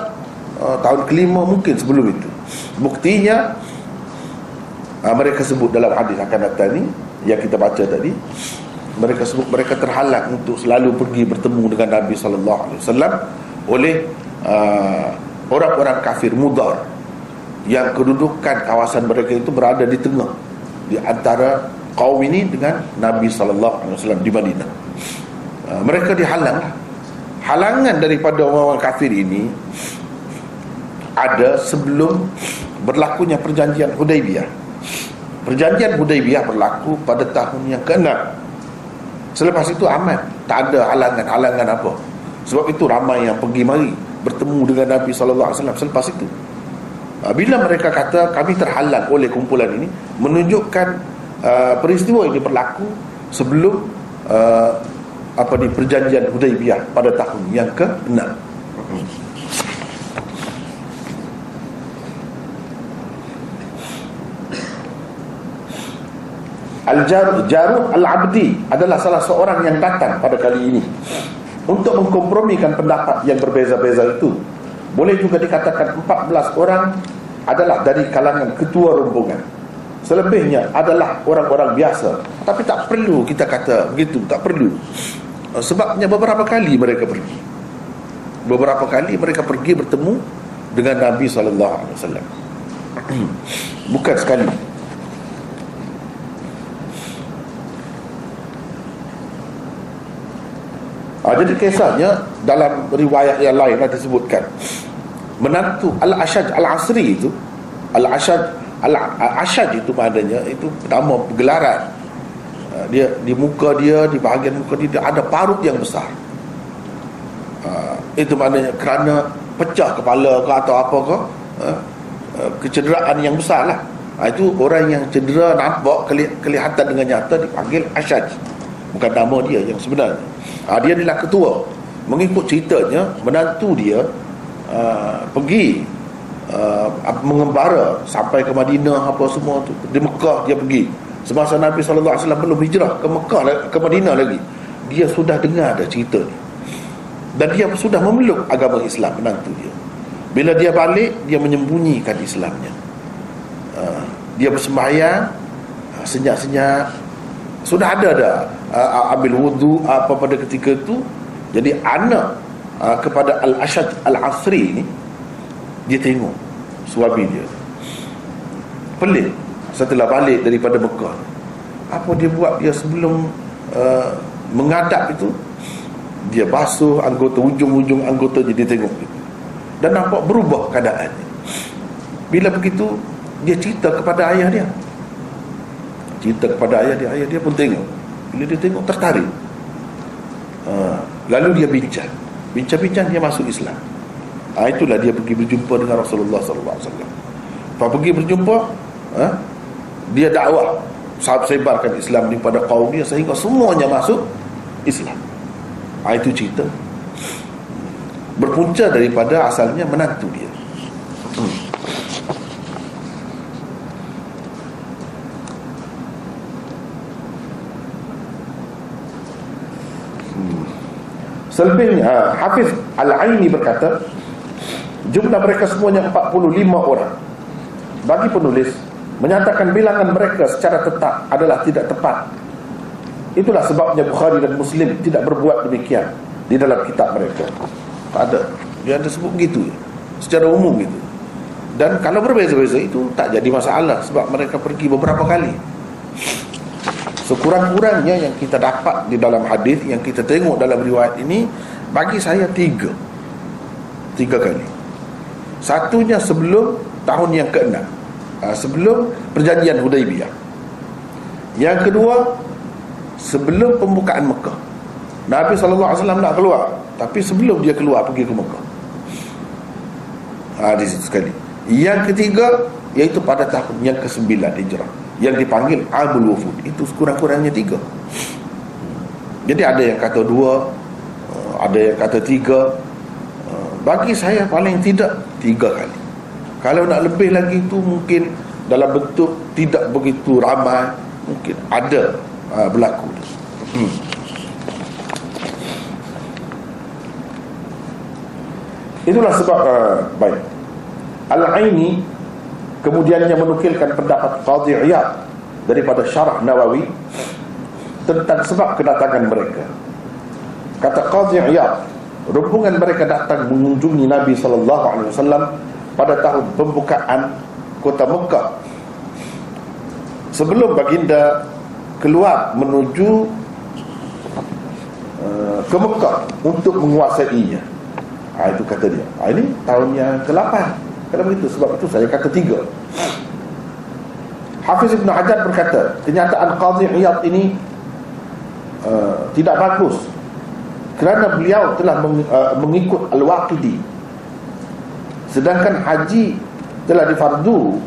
uh, Tahun kelima mungkin sebelum itu. Buktinya uh, Mereka sebut dalam hadis akan datang ni Yang kita baca tadi mereka sebut mereka terhalang untuk selalu pergi bertemu dengan Nabi sallallahu alaihi wasallam oleh uh, orang-orang kafir mudar yang kedudukan kawasan mereka itu berada di tengah di antara kaum ini dengan Nabi sallallahu alaihi wasallam di Madinah. Uh, mereka dihalang halangan daripada orang-orang kafir ini ada sebelum berlakunya perjanjian Hudaibiyah. Perjanjian Hudaibiyah berlaku pada tahun yang ke-6 Selepas itu aman. Tak ada halangan-halangan apa? Sebab itu ramai yang pergi mari Bertemu dengan Nabi SAW selepas itu. Ah, Bila mereka kata kami terhalang oleh kumpulan ini Menunjukkan uh, peristiwa ini berlaku Sebelum uh, apa ni perjanjian Hudaibiyah pada tahun yang ke-6 Al-Jarud Al-Abdi adalah salah seorang yang datang pada kali ini untuk mengkompromikan pendapat yang berbeza-beza itu. Boleh juga dikatakan 14 orang adalah dari kalangan ketua rombongan. Selebihnya adalah orang-orang biasa. Tapi tak perlu kita kata begitu, tak perlu. Sebabnya beberapa kali mereka pergi. Beberapa kali mereka pergi bertemu dengan Nabi sallallahu alaihi wasallam. Bukan sekali. Ha, jadi kisahnya dalam riwayat yang lain ada disebutkan. Menantu Al-Ashaj Al-Asri itu Al-Ashaj Al-Ashaj itu maknanya itu pertama gelaran ha, dia di muka dia di bahagian muka dia, dia ada parut yang besar. Ha, itu maknanya kerana pecah kepala ke atau apa ke ha, kecederaan yang besar lah. Ha, itu orang yang cedera nampak kelihatan dengan nyata dipanggil Ashaj bukan nama dia yang sebenarnya. Ha, dia adalah ketua. Mengikut ceritanya menantu dia uh, pergi uh, mengembara sampai ke Madinah apa semua tu. Di Mekah dia pergi. Semasa Nabi SAW belum hijrah ke Mekah ke Madinah lagi dia sudah dengar dah cerita ni dan dia sudah memeluk agama Islam menantu dia. Bila dia balik dia menyembunyikan Islamnya. Uh, dia bersembahyang senyap-senyap. Sudah ada dah uh, ambil wudu apa pada ketika itu jadi anak uh, kepada Al-Ashad Al-Asri ni dia tengok suami dia. Pelik. Setelah balik daripada Mekah. Apa dia buat dia sebelum uh, mengadap itu? Dia basuh anggota ujung-ujung anggota jadi tengok dan nampak berubah keadaannya bila begitu dia cerita kepada ayah dia. Cerita kepada ayah dia ayah dia pun tengok bila dia tengok tertarik. Uh, lalu dia bincang. Bincang-bincang dia masuk Islam. Ha, itulah dia pergi berjumpa dengan Rasulullah SAW Lepas pergi berjumpa ha, dia dakwah. Sebarkan Islam ni pada kaum dia sehingga semuanya masuk Islam. Ha, itu cerita. Berpunca daripada asalnya menantu dia hmm. Selebihnya ha, Hafiz Al-Aini berkata Jumlah mereka semuanya 45 orang. Bagi penulis Menyatakan bilangan mereka secara tetap Adalah tidak tepat. Itulah sebabnya Bukhari dan Muslim Tidak berbuat demikian Di dalam kitab mereka. Tak ada. Dia ada sebut begitu Secara umum gitu. Dan kalau berbeza-beza itu Tak jadi masalah Sebab mereka pergi beberapa kali Sekurang-kurangnya yang kita dapat di dalam hadis yang kita tengok dalam riwayat ini bagi saya tiga. Tiga kali. Satunya sebelum tahun yang keenam. Ha, sebelum perjanjian Hudaibiyah. Yang kedua sebelum pembukaan Mekah. Nabi SAW nak keluar Tapi sebelum dia keluar pergi ke Mekah ha, Di situ sekali Yang ketiga Iaitu pada tahun yang ke-9 Hijrah yang dipanggil Abul Wufud. Itu sekurang-kurangnya tiga. Jadi ada yang kata dua uh, ada yang kata tiga. Uh, bagi saya paling tidak tiga kali. Kalau nak lebih lagi itu mungkin dalam bentuk tidak begitu ramai mungkin ada uh, berlaku. Hmm. itulah sebab uh, baik. Al-Aini Kemudiannya menukilkan pendapat Qadhi Iyad daripada Syarah Nawawi tentang sebab kedatangan mereka. Kata Qadhi Iyad, rombongan mereka datang mengunjungi Nabi sallallahu alaihi wasallam pada tahun pembukaan kota Mekah. Sebelum baginda keluar menuju uh, ke Mekah untuk menguasainya. Ha, itu kata dia. Ha, ini tahun yang ke-8 kalau begitu sebab itu saya kata tiga. Hafiz Ibn Hajar berkata Kenyataan Qadhi Iyad ini uh, Tidak bagus Kerana beliau telah meng, uh, mengikut Al-Waqidi. Sedangkan haji Telah difardu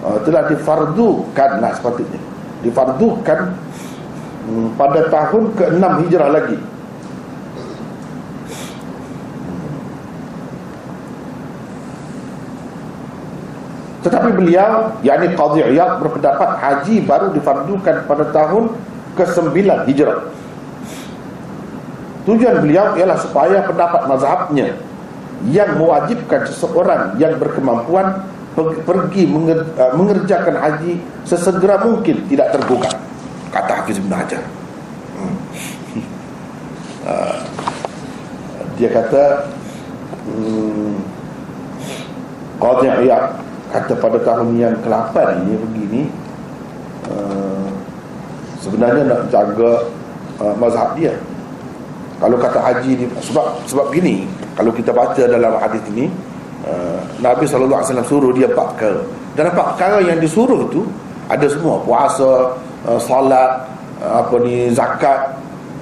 uh, Telah difardukan Nah sepatutnya. Difardukan um, Pada tahun ke-6 hijrah lagi Tetapi beliau, yakni Qadhi Iyad berpendapat haji baru difardukan pada tahun ke-9 Hijrah. Tujuan beliau ialah supaya pendapat mazhabnya yang mewajibkan seseorang yang berkemampuan pergi uh, mengerjakan haji sesegera mungkin tidak terbuka. Kata Hafiz Ibn Hajar. Hmm. Uh, dia kata hmm, Qadhi Iyad kata pada tahun yang ke-8 ini begini uh, sebenarnya nak jaga uh, mazhab dia. Kalau kata haji ni sebab sebab gini kalau kita baca dalam hadis ini uh, Nabi sallallahu alaihi wasallam suruh dia empat perkara. Dan empat perkara yang disuruh tu ada semua. Puasa uh, solat uh, apa ni zakat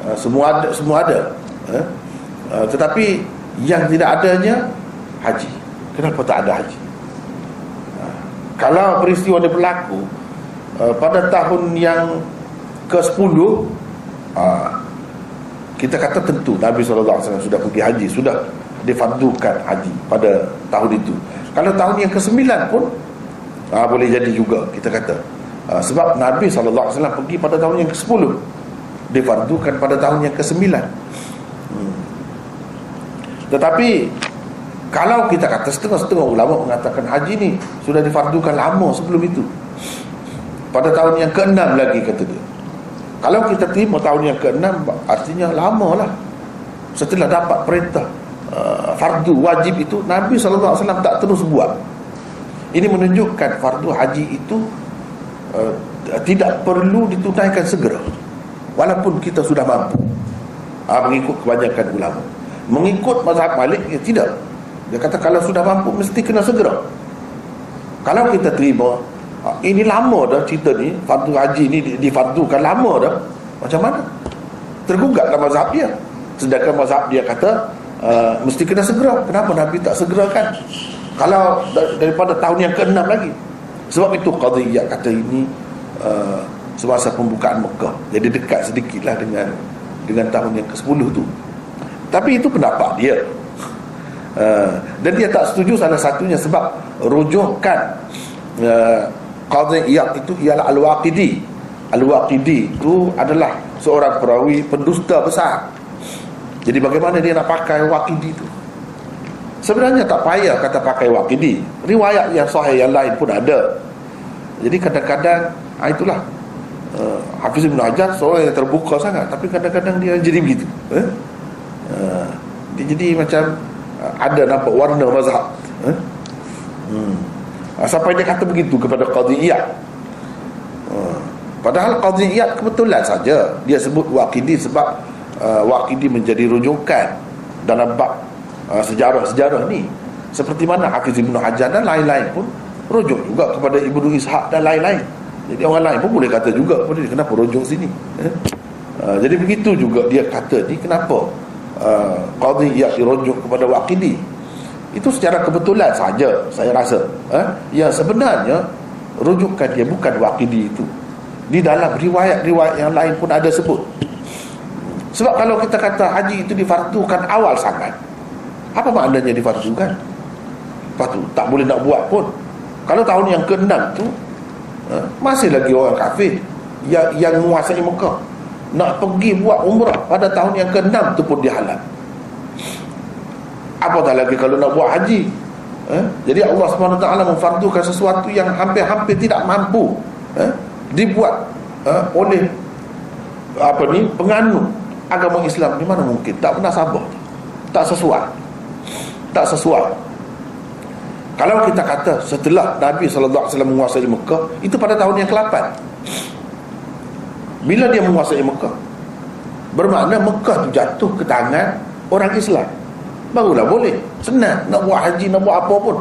uh, semua ada semua ada uh, tetapi yang tidak adanya haji. Kenapa tak ada haji kalau peristiwa ini berlaku uh, pada tahun yang ke-10 uh, kita kata tentu Nabi SAW sudah pergi haji sudah difardukan haji pada tahun itu. Kalau tahun yang ke-9 pun uh, boleh jadi juga kita kata. Uh, sebab Nabi SAW pergi pada tahun yang ke-10 difardukan pada tahun yang ke-9 hmm. tetapi kalau kita kata setengah-setengah ulama mengatakan haji ni sudah difardukan lama sebelum itu. Pada tahun yang ke-6 lagi kata dia. Kalau kita terima tahun yang ke-6 artinya lama lah. Setelah dapat perintah uh, fardu wajib itu Nabi SAW tak terus buat. Ini menunjukkan fardu haji itu uh, tidak perlu ditunaikan segera. Walaupun kita sudah mampu. Uh, mengikut kebanyakan ulama. Mengikut mazhab Malik ya tidak dia kata kalau sudah mampu mesti kena segera. Kalau kita terima uh, ini lama dah cerita ni fardu haji ni difardukan lama dah. Macam mana? Tergugat dalam mazhab dia. Sedangkan mazhab dia kata uh, mesti kena segera. Kenapa Nabi tak segerakan? Kalau daripada tahun yang ke-6 lagi. Sebab itu qadiyah kata ini uh, semasa pembukaan Mekah. Jadi dekat sedikitlah dengan dengan tahun yang ke-10 tu. Tapi itu pendapat dia uh, dan dia tak setuju salah satunya sebab rujukan uh, qadiyah itu ialah al-waqidi al-waqidi itu adalah seorang perawi pendusta besar jadi bagaimana dia nak pakai waqidi itu Sebenarnya tak payah kata pakai waqidi. Riwayat yang sahih yang lain pun ada. Jadi kadang-kadang ha, itulah uh, Hafiz Ibn Hajar seorang yang terbuka sangat tapi kadang-kadang dia jadi begitu. Eh? Uh, dia jadi macam ada nampak warna mazhab. Eh? Hmm. Uh, sampai dia kata begitu kepada Qadiyat. Uh, padahal Qadiyat kebetulan saja dia sebut waqidi sebab uh, waqidi menjadi rujukan dalam bab Ah, sejarah-sejarah ni seperti mana Hafiz Ibn Hajar dan lain-lain pun rujuk juga kepada Ibnu Ishaq dan lain-lain jadi orang lain pun boleh kata juga kepada dia kenapa rujuk sini eh? uh, jadi begitu juga dia kata ni kenapa uh, Qadhi yang dirujuk kepada Waqidi itu secara kebetulan saja saya rasa eh? yang sebenarnya rujukan dia bukan Waqidi itu di dalam riwayat-riwayat yang lain pun ada sebut sebab kalau kita kata haji itu difardukan awal sangat apa maknanya difardukan? Lepas tu tak boleh nak buat pun. Kalau tahun yang ke-6 tu ha, masih lagi orang kafir yang yang menguasai Mekah nak pergi buat umrah pada tahun yang ke-6 tu pun dihalang. Apatah lagi kalau nak buat haji. Eh? Jadi Allah SWT memfardukan sesuatu yang hampir-hampir tidak mampu eh? dibuat eh? oleh apa ni penganut agama Islam di mana mungkin tak pernah sabar tak sesuai tak sesuai kalau kita kata setelah Nabi SAW menguasai Mekah itu pada tahun yang ke-8 bila dia menguasai Mekah bermakna Mekah tu jatuh ke tangan orang Islam barulah boleh. Senang nak buat haji nak buat apa pun.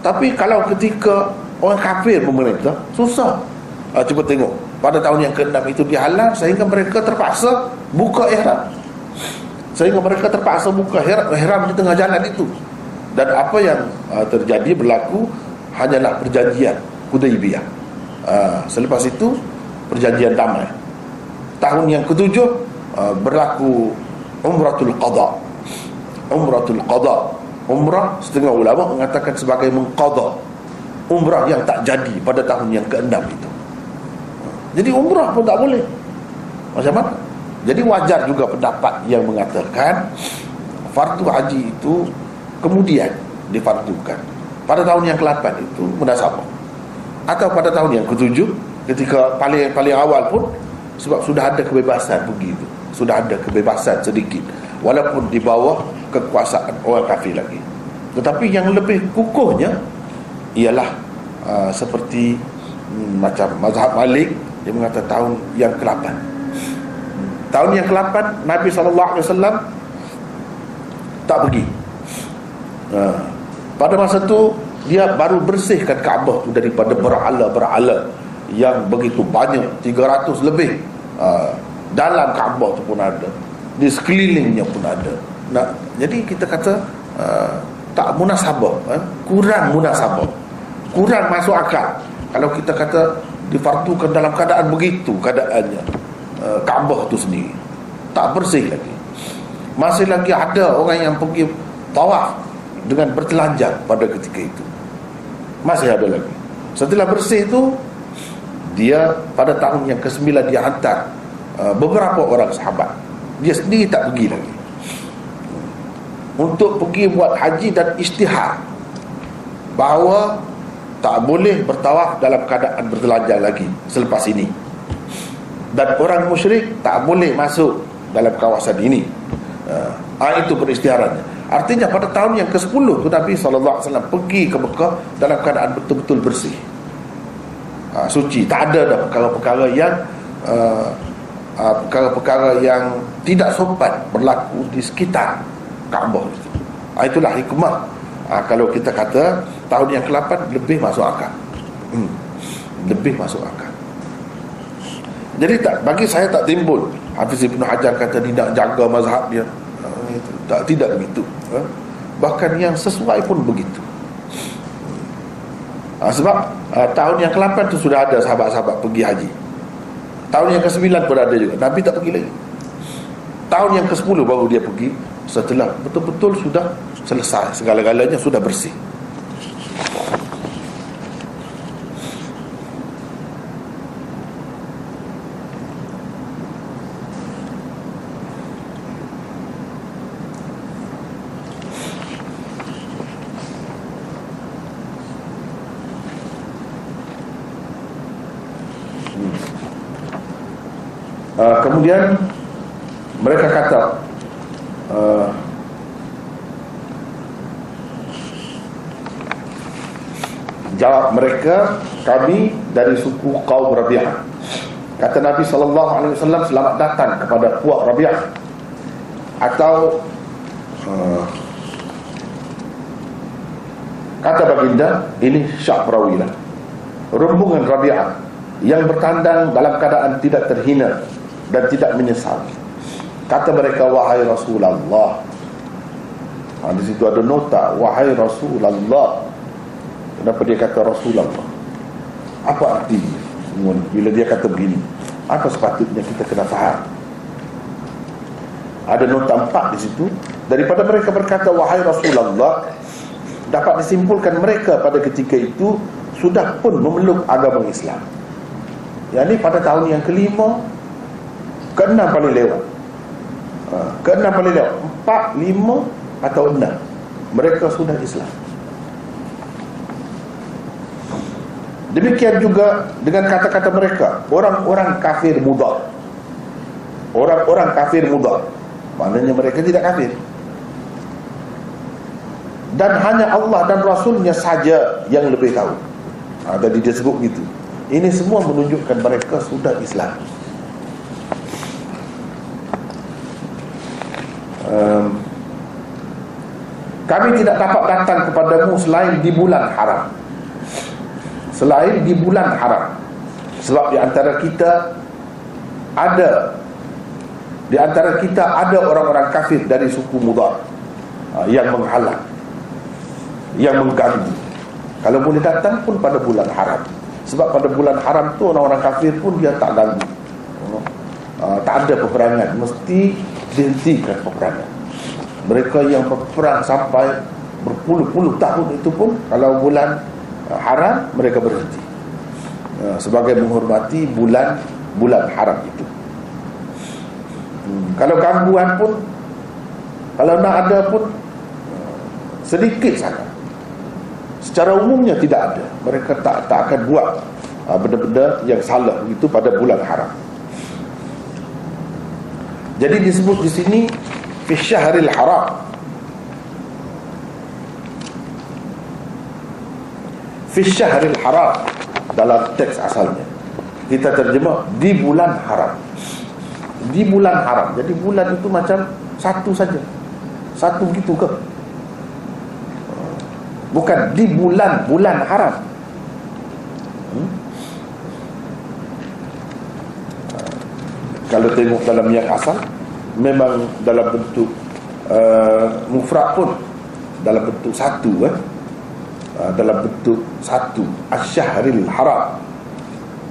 Tapi kalau ketika orang kafir memerintah susah. Uh, cuba tengok. Pada tahun yang ke-6 itu dihalang sehingga mereka terpaksa buka ihram. Sehingga mereka terpaksa buka ihram di tengah jalan itu. Dan apa yang uh, terjadi berlaku hanyalah perjanjian Hudaybiyah. Uh, selepas itu perjanjian damai. Tahun yang ketujuh uh, berlaku umratul qada umratul qada umrah setengah ulama mengatakan sebagai mengqada umrah yang tak jadi pada tahun yang keenam itu. Jadi umrah pun tak boleh. Macam mana? Jadi wajar juga pendapat yang mengatakan fardu haji itu kemudian difardukan. Pada tahun yang ke-8 itu munasabah. Atau pada tahun yang ke-7 ketika paling paling awal pun sebab sudah ada kebebasan begitu. Sudah ada kebebasan sedikit. Walaupun di bawah kekuasaan orang kafir lagi tetapi yang lebih kukuhnya ialah uh, seperti hmm, macam mazhab Malik dia mengatakan tahun yang ke-8 tahun yang ke-8 Nabi SAW tak pergi ha. pada masa tu dia baru bersihkan Kaabah tu daripada berala-berala yang begitu banyak 300 lebih ha. dalam Kaabah tu pun ada di sekelilingnya pun ada nah, jadi kita kata uh, tak munasabah eh? kurang munasabah. Kurang masuk akal. Kalau kita kata difardukan dalam keadaan begitu keadaannya uh, Kaabah tu sendiri. Tak bersih lagi. Masih lagi ada orang yang pergi tawaf dengan bertelanjang pada ketika itu. Masih ada lagi. Setelah bersih itu dia pada tahun yang ke-9 dia hantar uh, beberapa orang sahabat. Dia sendiri tak pergi lagi untuk pergi buat haji dan istihar. Bahawa tak boleh bertawaf dalam keadaan bertelanjang lagi selepas ini. Dan orang musyrik tak boleh masuk dalam kawasan ini. Uh, itu peristiharannya artinya pada tahun yang ke-10 tu Nabi SAW pergi ke Mekah dalam keadaan betul-betul bersih. Uh, suci. Tak ada dah perkara-perkara yang uh, uh, perkara-perkara yang tidak sopan berlaku di sekitar Kaabah. Ha, itulah hikmah. Ha, kalau kita kata tahun yang ke-8 lebih masuk akal. Hmm. Lebih masuk akal. Jadi tak bagi saya tak timbul Hafiz Ibn Hajar kata dia nak jaga mazhab dia. Itu. Tak tidak begitu. Bahkan yang sesuai pun begitu. Sebab tahun yang ke-8 tu sudah ada sahabat-sahabat pergi haji. Tahun yang ke-9 pun ada juga. Nabi tak pergi lagi. Tahun yang ke-10 baru dia pergi setelah betul-betul sudah selesai. Segala-galanya sudah bersih. Uh, kemudian mereka kata uh, jawab mereka kami dari suku kaum Rabi'ah kata Nabi sallallahu alaihi wasallam selamat datang kepada puak Rabi'ah atau uh, kata baginda ini syak perawi lah rombongan Rabi'ah yang bertandang dalam keadaan tidak terhina dan tidak menyesal Kata mereka wahai Rasulullah. Ha, di situ ada nota wahai Rasulullah. Kenapa dia kata Rasulullah? Apa arti bila dia kata begini? Apa sepatutnya kita kena faham? Ada nota empat di situ daripada mereka berkata wahai Rasulullah dapat disimpulkan mereka pada ketika itu sudah pun memeluk agama Islam. Yang ini pada tahun yang kelima keenam paling lewat ha, Keenam paling lewat Empat, lima atau enam Mereka sudah Islam Demikian juga dengan kata-kata mereka. Orang-orang kafir muda. Orang-orang kafir muda. Maknanya mereka tidak kafir. Dan hanya Allah dan Rasulnya saja yang lebih tahu. Ha, Jadi dia sebut Ini semua menunjukkan mereka sudah Islam. Um, kami tidak dapat datang kepadamu selain di bulan haram selain di bulan haram sebab di antara kita ada di antara kita ada orang-orang kafir dari suku mudar uh, yang menghalang yang mengganggu. Kalau boleh datang pun pada bulan haram sebab pada bulan haram tu orang-orang kafir pun dia tak ganggu. Uh, tak ada peperangan. Mesti dihentikan peperangan. Mereka yang berperang sampai berpuluh-puluh tahun itu pun kalau bulan haram mereka berhenti uh, sebagai menghormati bulan bulan haram itu hmm. kalau gangguan pun kalau nak ada pun uh, sedikit sangat secara umumnya tidak ada mereka tak tak akan buat benda-benda yang salah itu pada bulan haram jadi disebut di sini fi syahril haram. Fi syahril haram dalam teks asalnya. Kita terjemah di bulan haram. di bulan haram jadi bulan itu macam satu saja satu gitu ke bukan di bulan bulan haram hmm? kalau tengok dalam yang asal memang dalam bentuk uh, mufrad pun dalam bentuk satu eh? Uh, dalam bentuk satu asyahril haram.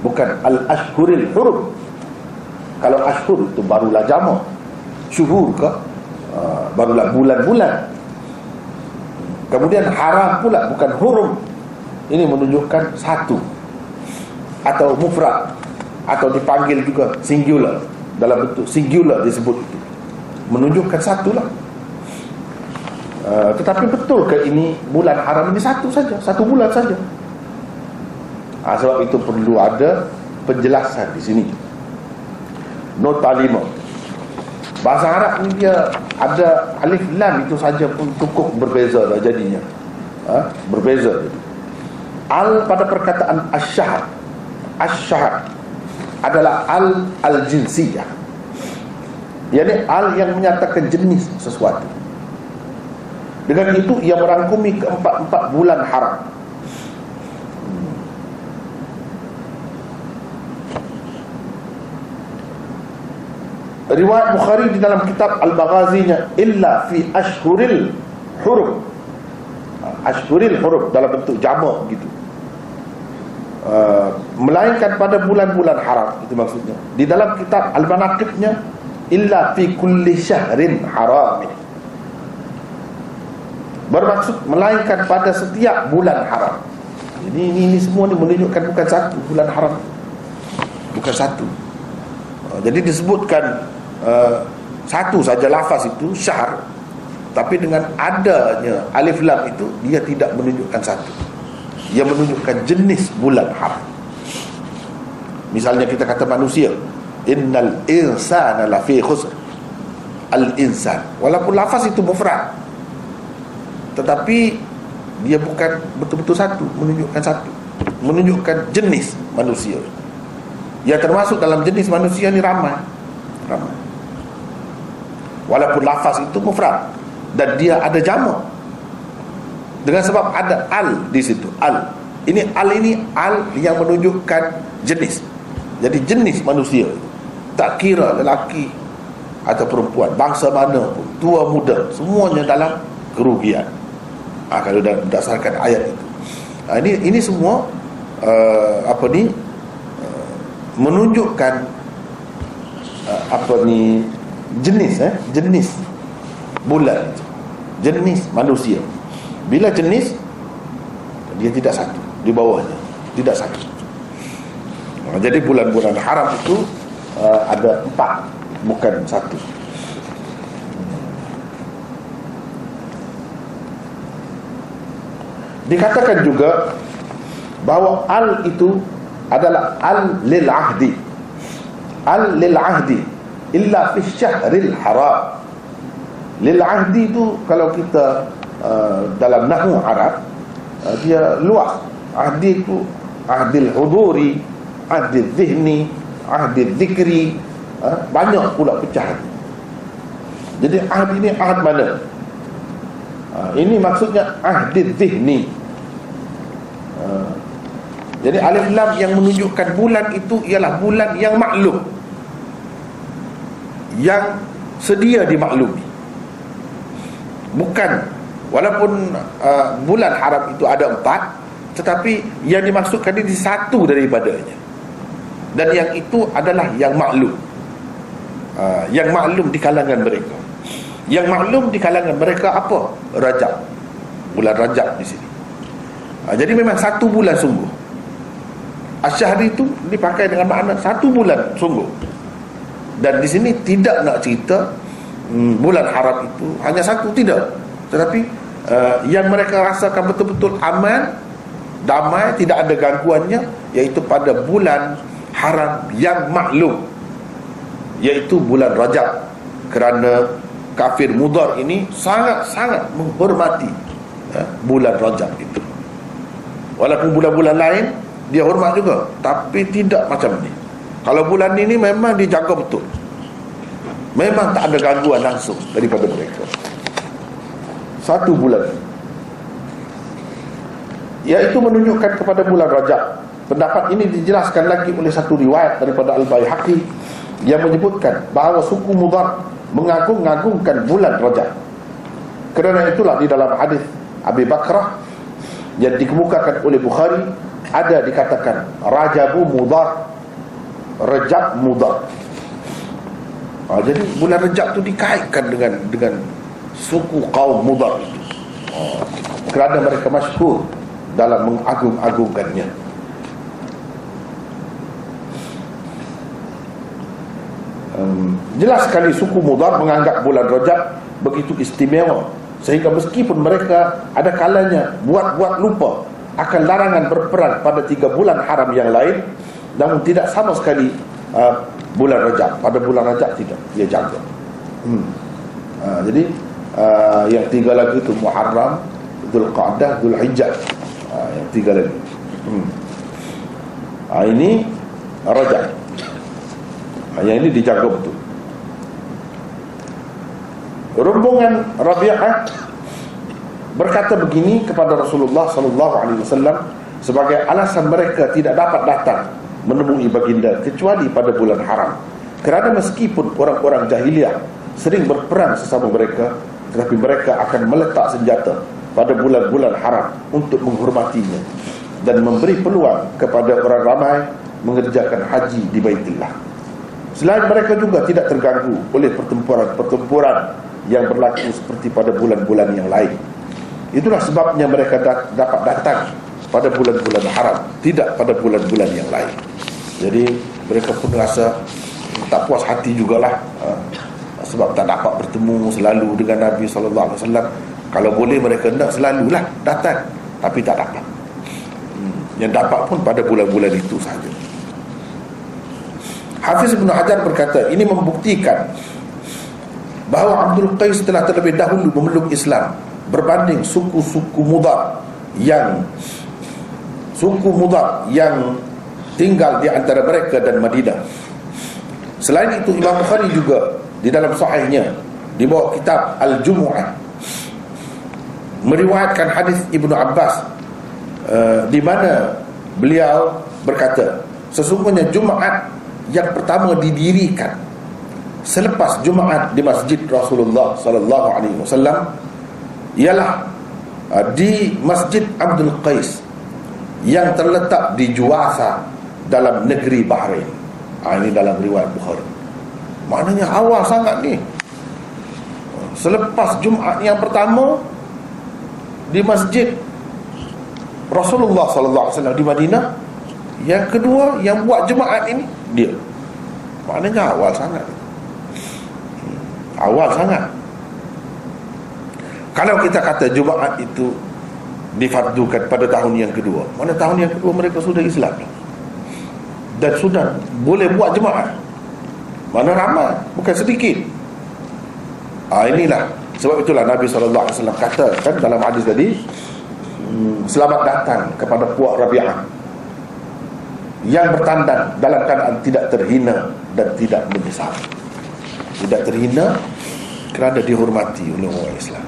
Bukan al-ashhuril hurum. Kalau ashhur itu barulah jamak. Syuhur ke? Uh, barulah bulan-bulan. Kemudian haram pula bukan hurum. Ini menunjukkan satu. Atau mufrad. Atau dipanggil juga singular. Dalam bentuk singular disebut itu. Menunjukkan satu lah uh, tetapi betul ke ini bulan haram ini satu saja satu bulan saja? Uh, sebab itu perlu ada penjelasan di sini. Nota lima. Bahasa Arab ni dia ada alif lam itu saja pun cukup berbeza dah jadinya. Uh, berbeza. Al pada perkataan asyhad asyhad adalah al al jinsiyah yakni al yang menyatakan jenis sesuatu dengan itu ia merangkumi keempat-empat bulan haram. Riwayat Bukhari di dalam kitab Al-Baghazinya illa fi ashhuril hurum ashhuril hurum dalam bentuk jamak gitu. Uh, melainkan pada bulan-bulan haram itu maksudnya. Di dalam kitab al-manaqibnya illa fi kulli syahrin haram bermaksud melainkan pada setiap bulan haram. Jadi ini, ini semua ni menunjukkan bukan satu bulan haram. Bukan satu. Uh, jadi disebutkan uh, satu saja lafaz itu syahr tapi dengan adanya alif lam itu dia tidak menunjukkan satu. Yang menunjukkan jenis bulan haram. Misalnya kita kata manusia innal insana lafi khusr. Al insan walaupun lafaz itu mufrad tetapi dia bukan betul-betul satu menunjukkan satu. Menunjukkan jenis manusia. Yang termasuk dalam jenis manusia ni ramai. Ramai. Walaupun lafaz itu mufrad dan dia ada jamak. Dengan sebab ada al di situ al. Ini al ini al yang menunjukkan jenis. Jadi jenis manusia. Tak kira lelaki atau perempuan bangsa mana pun tua muda semuanya dalam kerugian ha, kalau berdasarkan ayat itu. Ha, ini ini semua uh, apa ni uh, menunjukkan uh, apa ni jenis eh jenis bulan jenis manusia. Bila jenis dia tidak satu di bawahnya tidak satu. Jadi bulan-bulan haram itu uh, ada empat bukan satu dikatakan juga bahawa al itu adalah al lil ahdi. Al lil ahdi illa fi syahril haram. Lil ahdi itu kalau kita Uh, dalam nahu Arab uh, dia luas. Ahdi itu ahdil huduri ahdil zihni ahdil zikri uh, banyak pula pecahan. Jadi ahd ini ahd mana? Uh, ini maksudnya ahdil zihni uh, jadi alif lam yang menunjukkan bulan itu ialah bulan yang maklum. Yang sedia dimaklumi. Bukan Walaupun uh, bulan haram itu ada empat Tetapi yang dimaksudkan ini satu daripadanya. Dan yang itu adalah yang maklum. Uh, Yang maklum di kalangan mereka. Yang maklum di kalangan mereka apa? Rajab. Bulan Rajab di sini uh, Jadi memang satu bulan sungguh. Asyahri itu dipakai dengan makna satu bulan sungguh. Dan di sini tidak nak cerita hmm, Bulan haram itu hanya satu Tidak. Tetapi uh, yang mereka rasakan betul-betul aman damai tidak ada gangguannya iaitu pada bulan haram yang maklum. Iaitu bulan Rajab. Kerana kafir mudar ini sangat-sangat menghormati uh, bulan Rajab itu walaupun bulan-bulan lain dia hormat juga tapi tidak macam ni. Kalau bulan ini memang dijaga betul. Memang tak ada gangguan langsung daripada mereka. Satu bulan. Iaitu menunjukkan kepada bulan Rajab. Pendapat ini dijelaskan lagi oleh satu riwayat daripada Al-Bayhaqi yang menyebutkan bahawa suku Mudar mengagung-agungkan bulan Rajab. Kerana itulah di dalam hadis Abi Bakrah yang dikemukakan oleh Bukhari ada dikatakan Rajabu Mudar Rajab Mudar ha, jadi bulan Rajab tu dikaitkan dengan dengan suku kaum Mudar itu ha, kerana mereka masyhur dalam mengagung-agungkannya. Um, jelas sekali suku Mudar menganggap bulan Rajab begitu istimewa sehingga meskipun mereka ada kalanya buat-buat lupa akan larangan berperang pada tiga bulan haram yang lain namun tidak sama sekali uh, bulan Rajab. Pada bulan Rajab tidak dia jaga. Hmm. uh, jadi uh, yang tiga lagi itu Muharram Dhul Qa'dah Dhul Hijjah uh, yang tiga lagi. Hmm. uh, ini Rajab. Uh, yang ini dijaga betul rombongan Rabi'ah berkata begini kepada Rasulullah sallallahu alaihi wasallam sebagai alasan mereka tidak dapat datang menemui baginda kecuali pada bulan haram. Kerana meskipun orang-orang jahiliah sering berperang sesama mereka tetapi mereka akan meletak senjata pada bulan-bulan haram untuk menghormatinya dan memberi peluang kepada orang ramai mengerjakan haji di Baitullah. Selain mereka juga tidak terganggu oleh pertempuran-pertempuran yang berlaku seperti pada bulan-bulan yang lain. Itulah sebabnya mereka dapat datang pada bulan-bulan haram, tidak pada bulan-bulan yang lain. Jadi mereka pun rasa tak puas hati jugalah ha, sebab tak dapat bertemu selalu dengan Nabi sallallahu alaihi wasallam. Kalau boleh mereka nak selalulah datang, tapi tak dapat. Hmm, yang dapat pun pada bulan-bulan itu sahaja. Hafiz Ibn Hajar berkata, ini membuktikan bahawa Abdul Qais telah terlebih dahulu memeluk Islam berbanding suku-suku Mudar yang suku Mudar yang tinggal di antara mereka dan Madinah. Selain itu Imam Bukhari juga di dalam sahihnya di bawah kitab Al-Jumu'ah meriwayatkan hadis Ibnu Abbas uh, di mana beliau berkata sesungguhnya Jumaat yang pertama didirikan selepas Jumaat di Masjid Rasulullah sallallahu alaihi wasallam ialah uh, di Masjid Abdul Qais yang terletak di Juwasa dalam negeri Bahrain. Ha, ini dalam riwayat Bukhari. Maknanya awal sangat ni. Selepas Jumaat yang pertama di Masjid Rasulullah sallallahu alaihi wasallam di Madinah, yang kedua yang buat Jumaat ini dia. Maknanya awal sangat awal sangat. Kalau kita kata Jumaat itu difardukan pada tahun yang kedua mana tahun yang kedua mereka sudah Islam? Dan sudah boleh buat Jumaat. Mana ramai bukan sedikit. Ah inilah. Sebab itulah Nabi SAW kata kan dalam hadis tadi hmm, selamat datang kepada puak Rabi'ah. Yang bertandang dalam keadaan tidak terhina dan tidak menyesal tidak terhina kerana dihormati oleh orang Islam.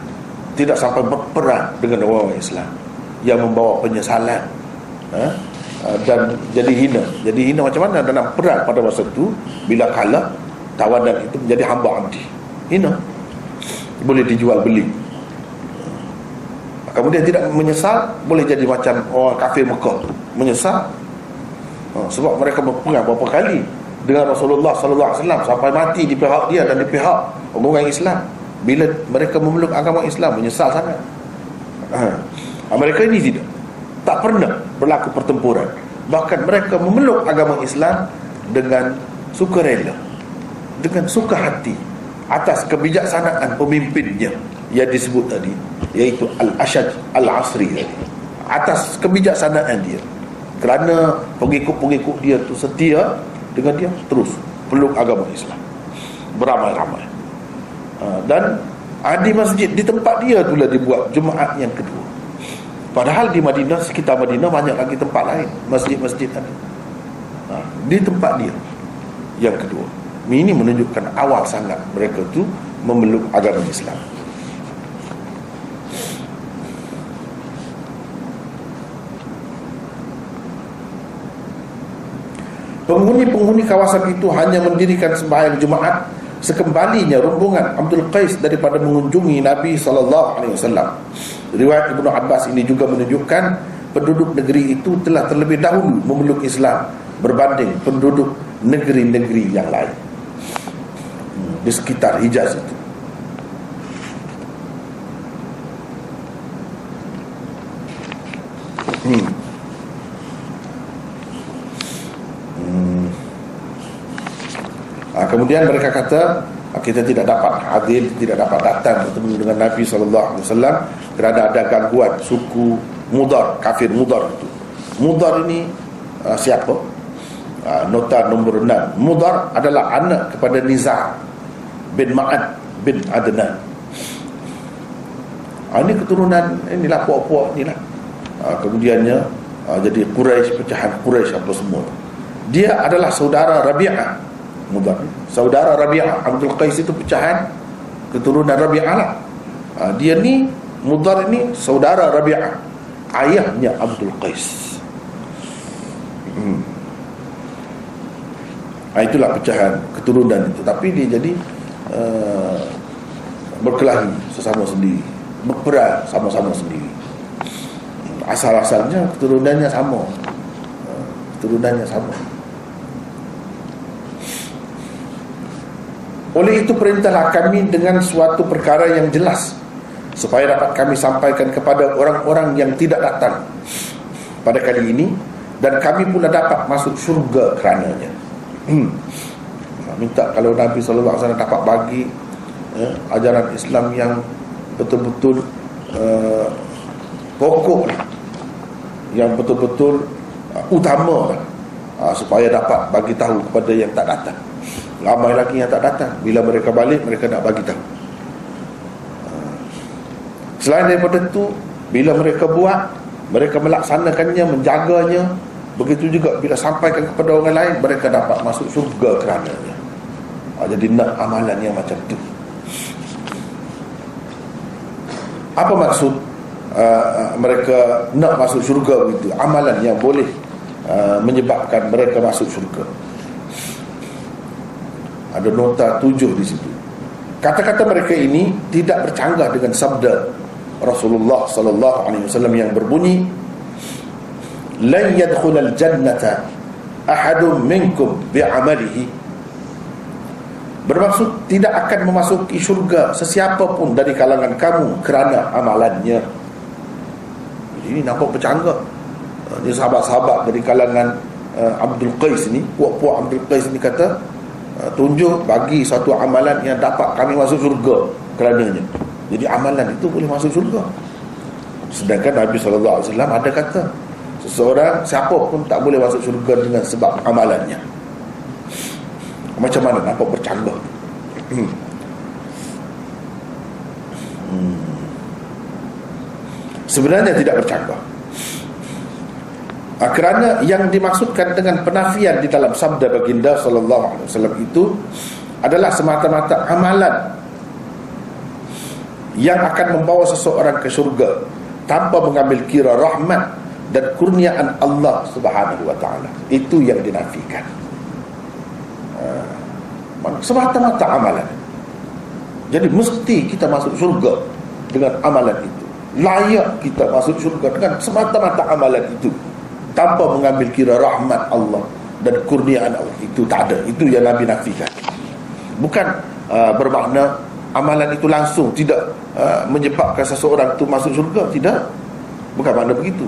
Tidak sampai berperang dengan orang Islam yang membawa penyesalan. Ha? ha? dan jadi hina. Jadi hina macam mana? Dalam perang pada masa itu bila kalah tawanan itu menjadi hamba abdi. Hina. Boleh dijual beli. Kemudian tidak menyesal boleh jadi macam orang kafir Mekah. Menyesal. Ha, sebab mereka berperang berapa kali dengan Rasulullah sallallahu alaihi wasallam sampai mati di pihak dia dan di pihak orang Islam. Bila mereka memeluk agama Islam menyesal sangat. Ha. ha. Mereka ini tidak tak pernah berlaku pertempuran. Bahkan mereka memeluk agama Islam dengan sukarela. Dengan suka hati atas kebijaksanaan pemimpinnya yang disebut tadi iaitu Al-Ashad Al-Asri tadi. Atas kebijaksanaan dia. Kerana pengikut-pengikut dia tu setia dengan dia terus peluk agama Islam. Beramai-ramai. Ha, dan di masjid di tempat dia itulah dibuat Jumaat yang kedua. Padahal di Madinah sekitar Madinah banyak lagi tempat lain masjid-masjid tadi. Ha, di tempat dia yang kedua. Ini menunjukkan awal sangat mereka tu memeluk agama Islam Penghuni-penghuni kawasan itu hanya mendirikan sembahyang Jumaat sekembalinya rombongan Abdul Qais daripada mengunjungi Nabi sallallahu alaihi wasallam. Riwayat Ibnu Abbas ini juga menunjukkan penduduk negeri itu telah terlebih dahulu memeluk Islam berbanding penduduk negeri-negeri yang lain di sekitar Hijaz itu. Hmm. Hmm. Kemudian mereka kata kita tidak dapat hadir, tidak dapat datang bertemu dengan Nabi SAW kerana ada gangguan suku Mudar, kafir Mudar itu. Mudar ini uh, siapa? Uh, nota nombor 6. Mudar adalah anak kepada Nizar bin Ma'ad bin Adnan ha, ini keturunan inilah puak-puak inilah ha, kemudiannya ha, jadi Quraisy pecahan Quraisy apa semua dia adalah saudara Rabi'ah mudah. Saudara Rabi'ah Abdul Qais itu pecahan keturunan Rabi'ah lah. Ha, dia ni Mudar ini saudara Rabi'ah ayahnya Abdul Qais. Hmm. ha, itulah pecahan keturunan itu. Tapi dia jadi uh, berkelahi sesama sendiri berperang sama-sama sendiri. Asal-asalnya keturunannya sama. Keturunannya sama oleh itu perintahlah kami dengan suatu perkara yang jelas supaya dapat kami sampaikan kepada orang-orang yang tidak datang pada kali ini dan kami pula dapat masuk syurga kerananya. Hmm. Minta kalau Nabi SAW dapat bagi ya, ajaran Islam yang betul-betul uh, pokok yang betul-betul uh, utama uh, supaya dapat bagi tahu kepada yang tak datang ramai lagi yang tak datang. Bila mereka balik mereka nak bagi tahu. Uh, selain daripada itu bila mereka buat mereka melaksanakannya menjaganya begitu juga bila sampaikan kepada orang lain mereka dapat masuk surga kerananya. Ha, Jadi nak amalan yang macam tu. Apa maksud uh, Mereka nak masuk syurga begitu? Amalan yang boleh uh, Menyebabkan mereka masuk syurga Ada nota tujuh di situ Kata-kata mereka ini Tidak bercanggah dengan sabda Rasulullah sallallahu alaihi wasallam yang berbunyi lan yadkhulal jannata ahadun minkum bi'amalihi Bermaksud tidak akan memasuki syurga sesiapa pun dari kalangan kamu kerana amalannya. Ini nampak bercanggah. Ini sahabat-sahabat dari kalangan uh, Abdul Qais ni, puak-puak Abdul Qais ni kata, uh, tunjuk bagi satu amalan yang dapat kami masuk syurga kerananya. Jadi amalan itu boleh masuk syurga. Sedangkan Nabi SAW ada kata, seseorang siapa pun tak boleh masuk syurga dengan sebab amalannya. Macam mana nampak bercanggah hmm. hmm. Sebenarnya tidak bercanggah ha, Kerana yang dimaksudkan dengan penafian di dalam sabda baginda sallallahu alaihi wasallam itu adalah semata-mata amalan yang akan membawa seseorang ke syurga tanpa mengambil kira rahmat dan kurniaan Allah Subhanahu wa taala. Itu yang dinafikan. Semata-mata amalan. Jadi mesti kita masuk surga dengan amalan itu. Layak kita masuk surga dengan semata-mata amalan itu tanpa mengambil kira rahmat Allah dan kurniaan Allah. Itu tak ada. Itu yang Nabi nafikan. Bukan uh, bermakna amalan itu langsung tidak uh, menyebabkan seseorang itu masuk surga tidak. Bukan makna begitu.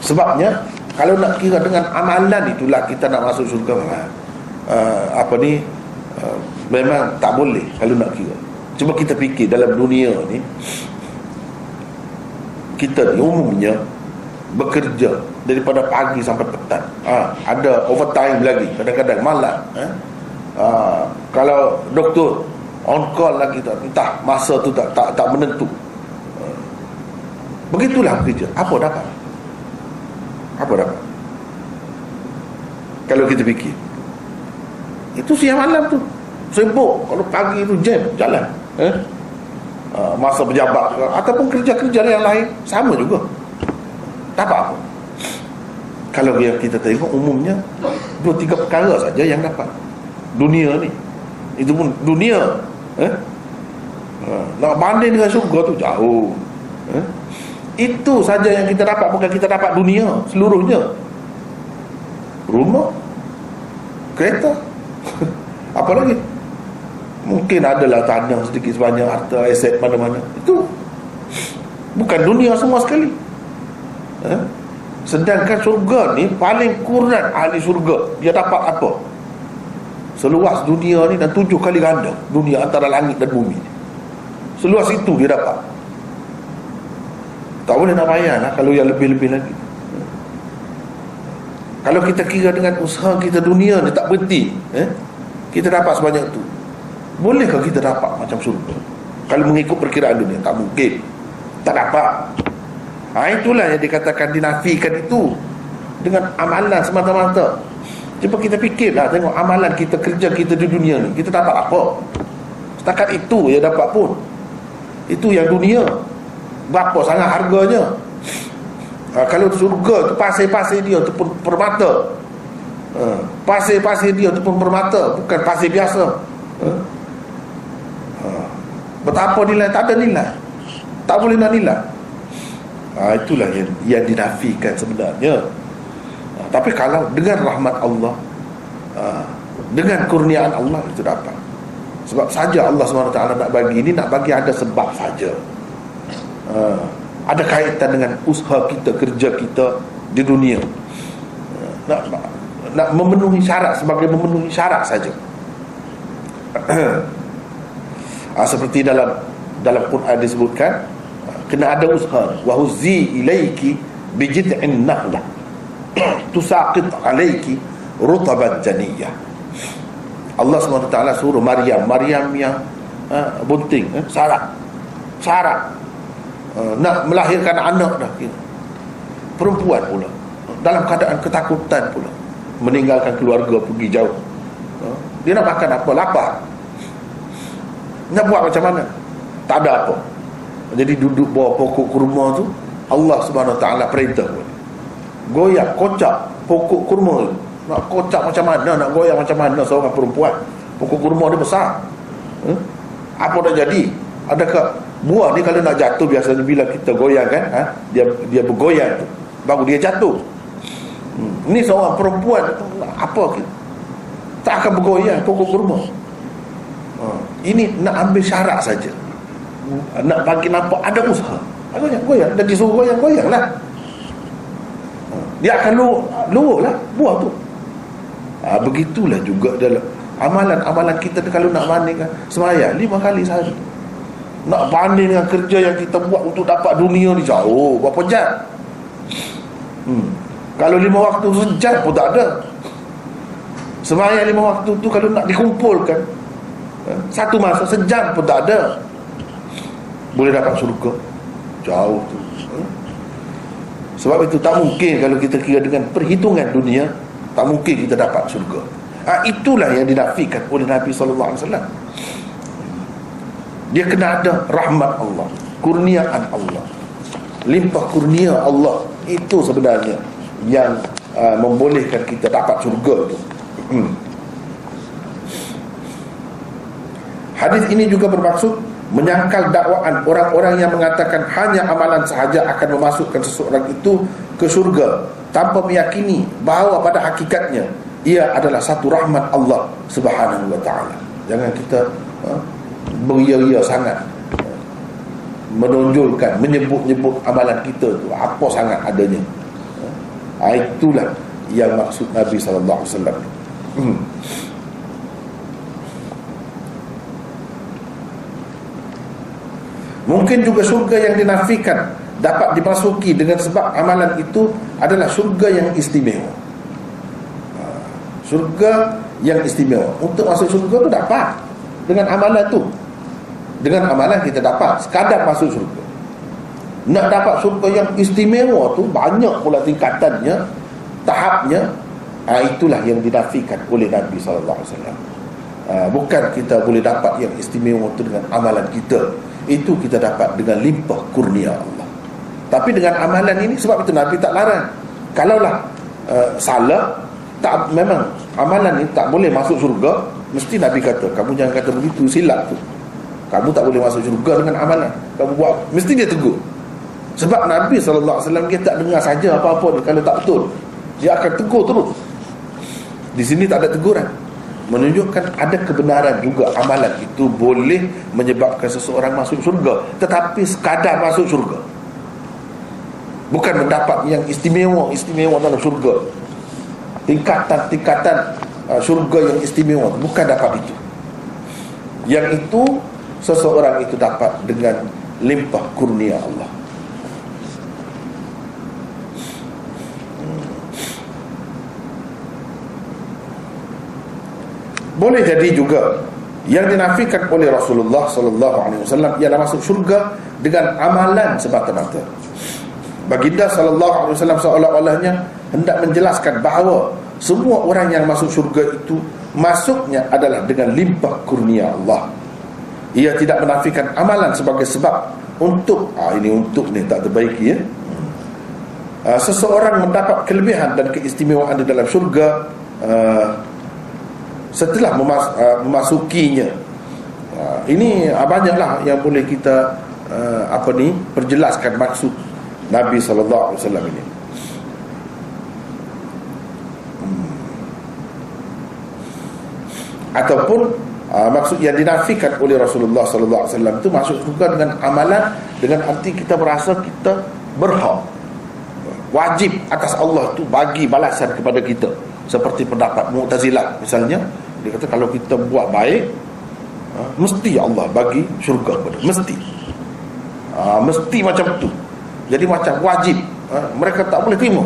Sebabnya kalau nak kira dengan amalan itulah kita nak masuk surga uh, apa ni? Uh, memang tak boleh kalau nak kira. Cuma kita fikir dalam dunia ni kita ni umumnya bekerja daripada pagi sampai petang. Ha, ada overtime lagi kadang-kadang malam ha? Ha, kalau doktor on call lagi tak entah masa tu tak tak, tak menentu. Ha. begitulah kerja. Apa dapat? Apa dapat? Kalau kita fikir. Itu siang malam tu. Sibuk. Kalau pagi tu jam jalan eh? uh, masa pejabat ataupun kerja-kerja yang lain sama juga tak apa? Kalau yang kita tengok umumnya dua tiga perkara saja yang dapat. Dunia ni. Itu pun dunia. Eh? uh, nak banding dengan syurga tu jauh. Eh? itu saja yang kita dapat bukan kita dapat dunia seluruhnya. Rumah kereta. Apa lagi? Mungkin adalah tanah sedikit sebanyak harta aset mana-mana. Itu. Bukan dunia semua sekali eh? sedangkan surga ni paling kurang ahli surga. Dia dapat apa? Seluas dunia ni dan tujuh kali ganda. Dunia antara langit dan bumi. Seluas itu dia dapat. Tak boleh nak bayar lah kalau yang lebih-lebih lagi. Kalau kita kira dengan usaha kita dunia ni tak berhenti eh? kita dapat sebanyak tu. Bolehkah kita dapat macam surga? Kalau mengikut perkiraan dunia tak mungkin. Tak dapat ha, itulah yang dikatakan dinafikan itu. Dengan amalan semata-mata. Cuba kita fikirlah tengok amalan kita kerja kita di dunia ni kita dapat apa? Setakat itu ya dapat pun. Itu yang dunia. Berapa sangat harganya? Ha, kalau surga tu pasir-pasir dia tu pun permata. Ha, pasir-pasir dia tu pun permata bukan pasir biasa. Ha, ha, betapa nilai tak ada nilai. Tak boleh nak nilai ha, itulah yang, yang dinafikan sebenarnya. Ha, tapi kalau dengan rahmat Allah ha, dengan kurniaan Allah itu dapat sebab saja Allah SWT nak bagi ini nak bagi ada sebab saja. Ha, ada kaitan dengan usaha kita kerja kita di dunia. Nak nak memenuhi syarat sebagai memenuhi syarat saja. Ha, seperti dalam dalam Quran disebutkan kena ada usaha. Wa huzi ilaiki bi jid'in nahlah tusaqit alayki rutaban janiyah. Allah SWT suruh Maryam. Maryam yang uh, bunting eh, Sarah. Sarah. Uh, nak melahirkan anak dah kira. perempuan pula. Dalam keadaan ketakutan pula. Meninggalkan keluarga pergi jauh. Uh, dia nak makan apa? Lapar. Nak buat macam mana? Tak ada apa jadi duduk bawah pokok kurma tu Allah subhanahu wa ta'ala perintah goyak kocak pokok kurma. Tu nak kocak macam mana nak goyak macam mana seorang perempuan? Pokok kurma dia besar. Hmm? apa dah jadi? Adakah buah ni kalau nak jatuh biasanya bila kita goyang kan ha? dia dia bergoyang tu baru dia jatuh. Hmm. ni seorang perempuan apa tak akan bergoyang pokok kurma. Ha. ini nak ambil syarat saja nak bagi nampak ada usaha. Goyang goyang. Dan disuruh goyang goyang lah dia akan lu luruh lah buah tu. Ha, begitulah juga dalam amalan-amalan kita kalau nak bandingkan. Semaya lima kali sehari nak banding dengan kerja yang kita buat untuk dapat dunia ni jauh. Berapa jam? Hmm. kalau lima waktu sejam pun tak ada. Semayang lima waktu tu kalau nak dikumpulkan ha, satu masa sejam pun tak ada boleh dapat surga jauh tu. Ha. sebab itu tak mungkin kalau kita kira dengan perhitungan dunia tak mungkin kita dapat surga ha, itulah yang dinafikan oleh Nabi SAW dia kena ada rahmat Allah kurniaan Allah. Limpah kurnia Allah itu sebenarnya yang uh, membolehkan kita dapat surga itu hmm. hadis ini juga bermaksud menyangkal dakwaan orang-orang yang mengatakan hanya amalan sahaja akan memasukkan seseorang itu ke surga tanpa meyakini bahawa pada hakikatnya ia adalah satu rahmat Allah Subhanahu wa taala. Jangan kita ha, beria-ria sangat menonjolkan menyebut-nyebut amalan kita tu. Apa sangat adanya? Ha, itulah yang maksud Nabi sallallahu alaihi wasallam mungkin juga surga yang dinafikan dapat dimasuki dengan sebab amalan itu adalah surga yang istimewa. Ha, surga yang istimewa. Untuk masuk surga tu dapat dengan amalan tu. Dengan amalan kita dapat sekadar masuk surga nak dapat surga yang istimewa tu banyak pula tingkatannya tahapnya ha, itulah yang dinafikan oleh Nabi sallallahu alaihi wasallam. Ha, bukan kita boleh dapat yang istimewa itu dengan amalan kita itu kita dapat dengan limpah kurnia Allah. Tapi dengan amalan ini sebab itu Nabi tak larang. Kalaulah uh, salah tak memang amalan ini tak boleh masuk surga mesti Nabi kata kamu jangan kata begitu silap tu. Kamu tak boleh masuk surga dengan amalan. Kamu buat mesti dia tegur. Sebab Nabi SAW dia tak dengar saja apa-apa kalau tak betul dia akan tegur terus. Di sini tak ada teguran menunjukkan ada kebenaran juga amalan itu boleh menyebabkan seseorang masuk surga tetapi sekadar masuk surga bukan mendapat yang istimewa istimewa dalam surga tingkatan-tingkatan uh, surga yang istimewa bukan dapat itu. Yang itu seseorang itu dapat dengan limpah kurnia Allah boleh jadi juga yang dinafikan oleh Rasulullah sallallahu alaihi wasallam ialah masuk syurga dengan amalan semata-mata. Baginda sallallahu alaihi wasallam seolah-olahnya hendak menjelaskan bahawa semua orang yang masuk syurga itu masuknya adalah dengan limpah kurnia Allah. Ia tidak menafikan amalan sebagai sebab untuk ah ini untuk ni tak terbaiki ya. Uh, seseorang mendapat kelebihan dan keistimewaan di dalam syurga uh, setelah memas, uh, memasukinya. Uh, ini uh, banyaklah yang boleh kita apa ni perjelaskan maksud Nabi sallallahu alaihi wasallam ini. Hmm. ataupun uh, maksud yang dinafikan oleh Rasulullah sallallahu alaihi wasallam itu masuk juga dengan amalan dengan arti kita merasa kita berhak. Wajib atas Allah tu bagi balasan kepada kita. Seperti pendapat Mu'tazilah misalnya dia kata kalau kita buat baik ha, mesti Allah bagi syurga kepada mesti. Ha, mesti macam tu. Jadi macam wajib. Ha, mereka tak boleh terima.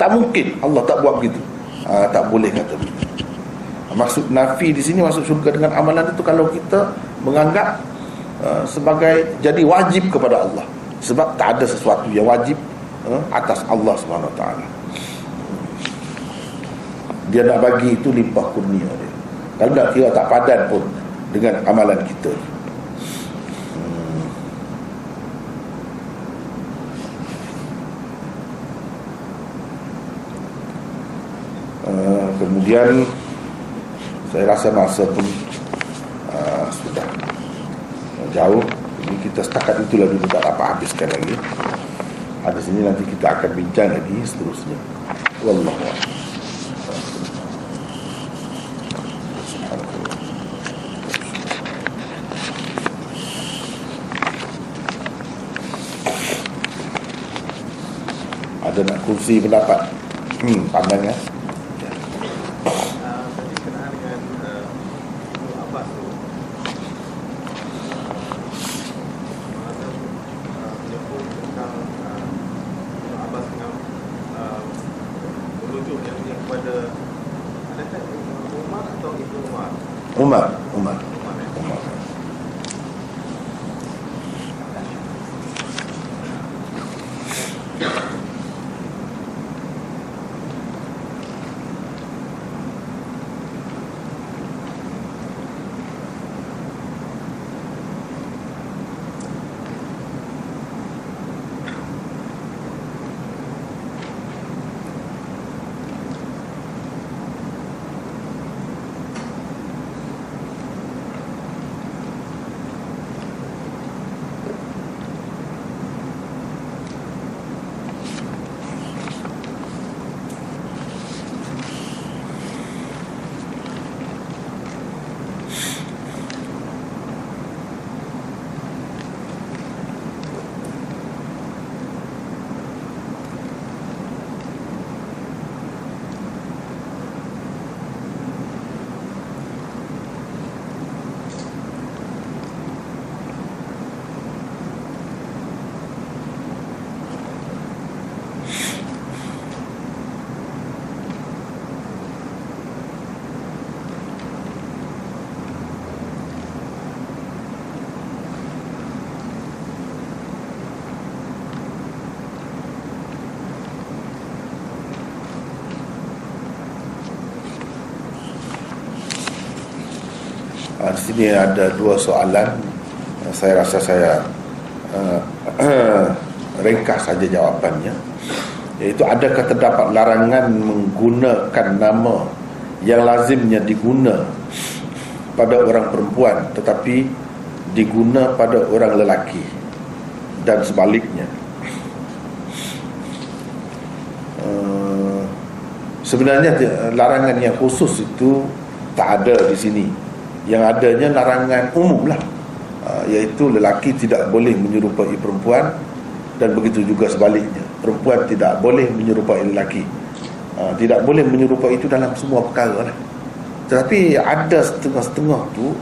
Tak mungkin Allah tak buat begitu. Ha, tak boleh kata begitu. Maksud nafi di sini masuk syurga dengan amalan itu kalau kita menganggap uh, sebagai jadi wajib kepada Allah. Sebab tak ada sesuatu yang wajib uh, atas Allah Taala. Dia nak bagi itu limpah kurnia dia kalau nak kira tak padan pun dengan amalan kita. Hmm. uh, kemudian saya rasa masa pun uh, sudah jauh. Jadi kita setakat itulah dulu tak dapat habiskan lagi. Ada sini nanti kita akan bincang lagi seterusnya. Wallahualam kursi pendapat. Hmm, pandang ya di sini ada dua soalan. Uh, saya rasa saya uh, ringkas saja jawapannya. Iaitu adakah terdapat larangan menggunakan nama yang lazimnya diguna pada orang perempuan tetapi diguna pada orang lelaki dan sebaliknya? Uh, sebenarnya larangan yang khusus itu tak ada di sini yang adanya larangan umum lah. Uh, iaitu lelaki tidak boleh menyerupai perempuan dan begitu juga sebaliknya. Perempuan tidak boleh menyerupai lelaki. Uh, tidak boleh menyerupai itu dalam semua perkara lah. Tetapi ada setengah-setengah tu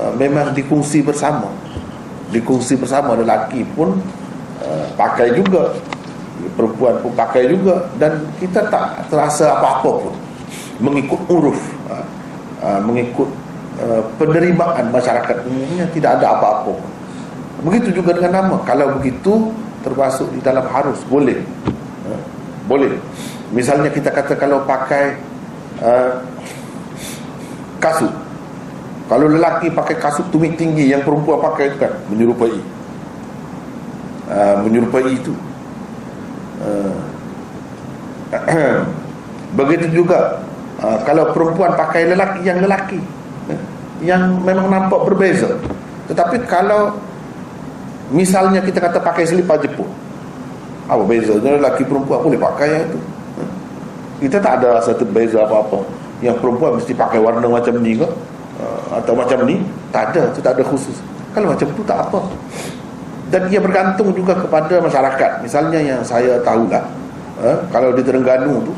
uh, memang dikongsi bersama. Dikongsi bersama lelaki pun pakai juga. Perempuan pun pakai juga. Dan kita tak terasa apa-apa pun. Mengikut uruf. Mengikut uh, penerimaan masyarakat umumnya tidak ada apa-apa. Begitu juga dengan nama. Kalau begitu termasuk di dalam harus boleh. Uh, boleh. Misalnya kita kata kalau pakai uh, kasut. Kalau lelaki pakai kasut tumit tinggi yang perempuan pakai itu kan menyerupai. Menyerupai itu. Begitu juga kalau perempuan pakai lelaki yang lelaki yang memang nampak berbeza. Tetapi kalau misalnya kita kata pakai selipar Jepun apa beza lelaki perempuan boleh pakai yang itu? Kita tak ada rasa terbeza apa-apa. Yang perempuan mesti pakai warna macam ni ke? Atau macam ni? Tak ada itu tak ada khusus. Kalau macam tu tak apa. Dan ia bergantung juga kepada masyarakat. Misalnya yang saya tahulah eh, kalau di Terengganu tu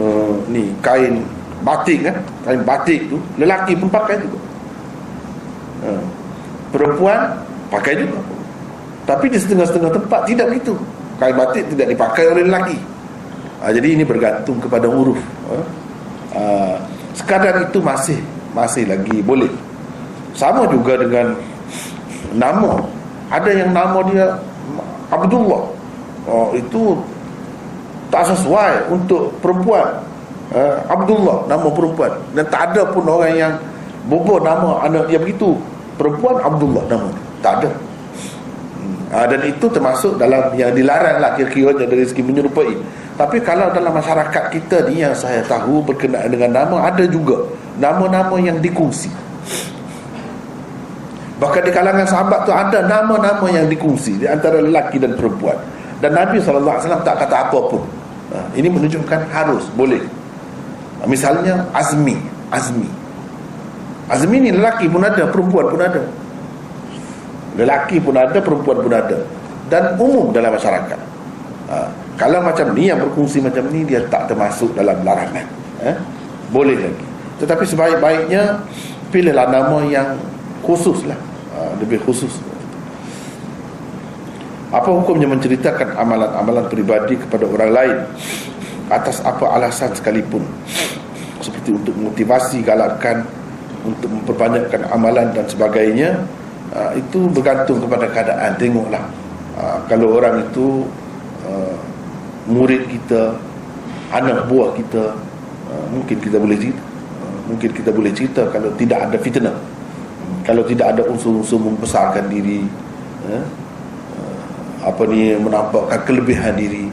uh, ni kain batik kan kain batik tu lelaki pun pakai juga. Uh, perempuan pakai juga. Tapi di setengah-setengah tempat tidak begitu. Kain batik tidak dipakai oleh lelaki. Uh, jadi ini bergantung kepada huruf uh, uh, sekadar itu masih masih lagi boleh. Sama juga dengan nama. Ada yang nama dia Abdullah. Oh, itu tak sesuai untuk perempuan uh, Abdullah nama perempuan. Dan tak ada pun orang yang bobo nama anak dia begitu. Perempuan Abdullah nama tak ada. Uh, dan itu termasuk dalam yang dilarang lah kira-kira dari segi menyerupai. Tapi kalau dalam masyarakat kita ni yang saya tahu berkenaan dengan nama ada juga nama-nama yang dikongsi. Bahkan di kalangan sahabat tu ada nama-nama yang dikongsi di antara lelaki dan perempuan. Dan Nabi SAW tak kata apa pun. Ha, ini menunjukkan harus, boleh. Misalnya Azmi, Azmi. Azmi ni lelaki pun ada, perempuan pun ada. Lelaki pun ada, perempuan pun ada. Dan umum dalam masyarakat. Ha, kalau macam ni yang berfungsi macam ni dia tak termasuk dalam larangan. Ha? Boleh lagi. Tetapi sebaik-baiknya pilihlah nama yang khusus lah. Ha, lebih khusus. Apa hukumnya menceritakan amalan-amalan peribadi kepada orang lain atas apa alasan sekalipun. Seperti untuk motivasi, galakan untuk memperbanyakkan amalan dan sebagainya uh, itu bergantung kepada keadaan. Tengoklah uh, kalau orang itu uh, murid kita anak buah kita mungkin kita boleh cerita mungkin kita boleh cerita kalau tidak ada fitnah. Kalau tidak ada unsur-unsur membesarkan diri uh, apa ni menampakkan kelebihan diri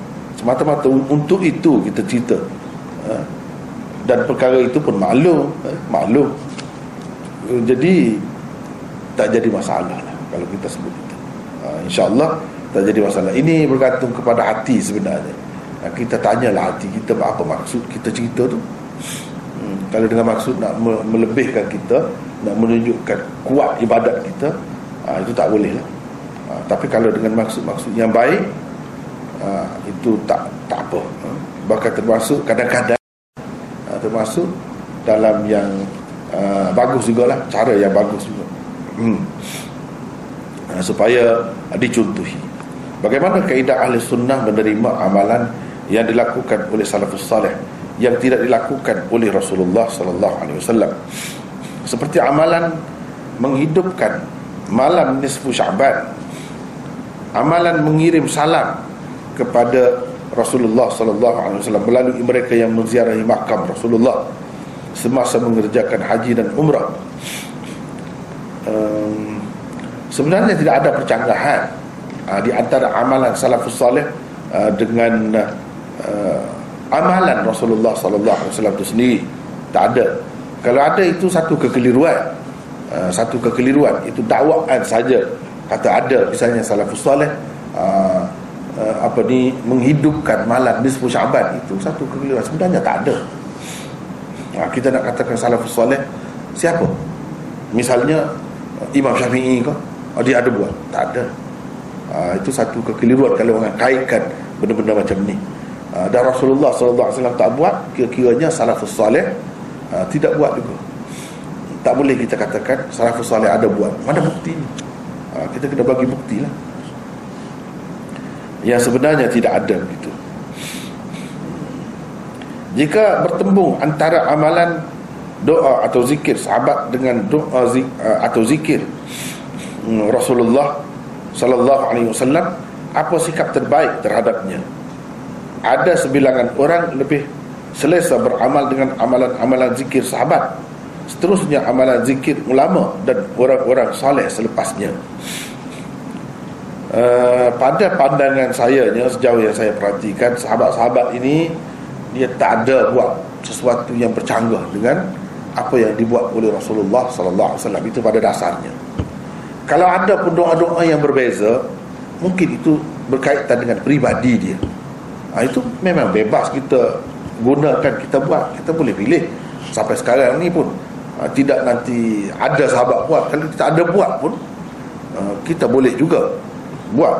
semata-mata untuk itu kita cerita. Ha? dan perkara itu pun maklum ha? maklum. Jadi tak jadi masalah lah kalau kita sebut itu. Ha, insyaAllah tak jadi masalah. Ini bergantung kepada hati sebenarnya. Kita tanyalah hati kita apa maksud kita cerita tu? Hmm, kalau dengan maksud nak melebihkan kita nak menunjukkan kuat ibadat kita itu tak boleh lah. Tapi kalau dengan maksud-maksud yang baik ha, itu tak tak apa ha. bahkan termasuk kadang-kadang ha, termasuk dalam yang uh, bagus jugalah cara yang bagus juga hmm. ha, supaya dicontohi bagaimana kaedah ahli sunnah menerima amalan yang dilakukan oleh salafus salih yang tidak dilakukan oleh Rasulullah sallallahu alaihi wasallam seperti amalan menghidupkan malam nisfu Syaban amalan mengirim salam kepada Rasulullah sallallahu alaihi wasallam melalui mereka yang menziarahi makam Rasulullah semasa mengerjakan haji dan umrah. Sebenarnya tidak ada percanggahan uh, di antara amalan salafus salih uh, dengan uh, amalan Rasulullah sallallahu alaihi wasallam itu sendiri. Tak ada. Kalau ada itu satu kekeliruan uh, satu kekeliruan. Itu dakwaan saja. Kata ada misalnya salafus salih uh, uh, apa ni menghidupkan malam nisfu Syaban itu satu kekeliruan sebenarnya tak ada. Uh, kita nak katakan salafus salih siapa? Misalnya Imam Syafi'i ke? Oh, dia ada buat tak ada. Uh, itu satu kekeliruan kalau orang kaitkan benda-benda macam ni. Uh, dan Rasulullah SAW tak buat kira-kiranya salafus salih uh, tidak buat juga. Tak boleh kita katakan salafus salih ada buat. Mana bukti ni? Kita kena bagi bukti lah yang sebenarnya tidak ada begitu. Jika bertembung antara amalan doa atau zikir sahabat dengan doa zik, atau zikir Hmm, Rasulullah sallallahu alaihi wasallam apa sikap terbaik terhadapnya? Ada sebilangan orang lebih selesa beramal dengan amalan-amalan zikir sahabat. Seterusnya amalan zikir ulama dan orang-orang soleh selepasnya uh, pada pandangan saya sejauh yang saya perhatikan sahabat-sahabat ini dia tak ada buat sesuatu yang bercanggah dengan apa yang dibuat oleh Rasulullah sallallahu alaihi wasallam. Itu pada dasarnya. Kalau ada pun doa-doa yang berbeza Mungkin itu berkaitan dengan pribadi dia. Ha, Itu memang bebas kita gunakan kita buat. Kita boleh pilih. Sampai sekarang ni pun ha, Tidak nanti ada sahabat buat. Kalau kita ada buat pun ha, Kita boleh juga buat.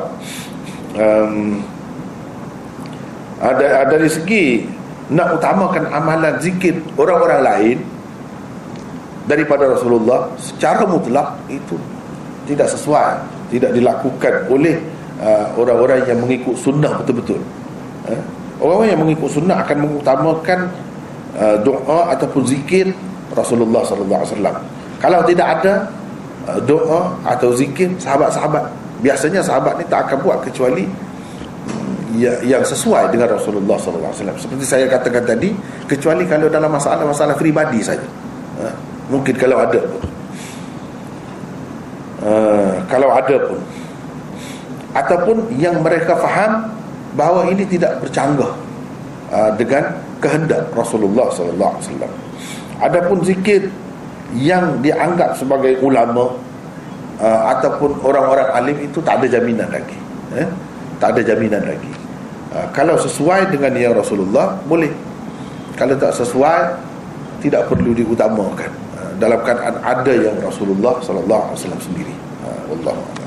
Um, ada, Dari segi Nak utamakan amalan zikir orang-orang lain Daripada Rasulullah Secara mutlak itu tidak sesuai tidak dilakukan oleh uh, orang-orang yang mengikut sunnah betul-betul. Uh, orang-orang yang mengikut sunnah akan mengutamakan uh, doa ataupun zikir Rasulullah sallallahu alaihi wasallam. Kalau tidak ada uh, doa atau zikir sahabat-sahabat biasanya sahabat ni tak akan buat kecuali ya, yang sesuai dengan Rasulullah wasallam. Seperti saya katakan tadi kecuali kalau dalam masalah-masalah pribadi saja. Uh, mungkin kalau ada pun. Uh, kalau ada pun. Ataupun yang mereka faham bahawa ini tidak bercanggah uh, dengan kehendak Rasulullah wasallam. Adapun zikir yang dianggap sebagai ulama uh, ataupun orang-orang alim itu tak ada jaminan lagi eh? tak ada jaminan lagi uh, kalau sesuai dengan yang Rasulullah boleh kalau tak sesuai tidak perlu diutamakan dalam keadaan ada yang Rasulullah sallallahu alaihi wasallam sendiri. Ha, wallahu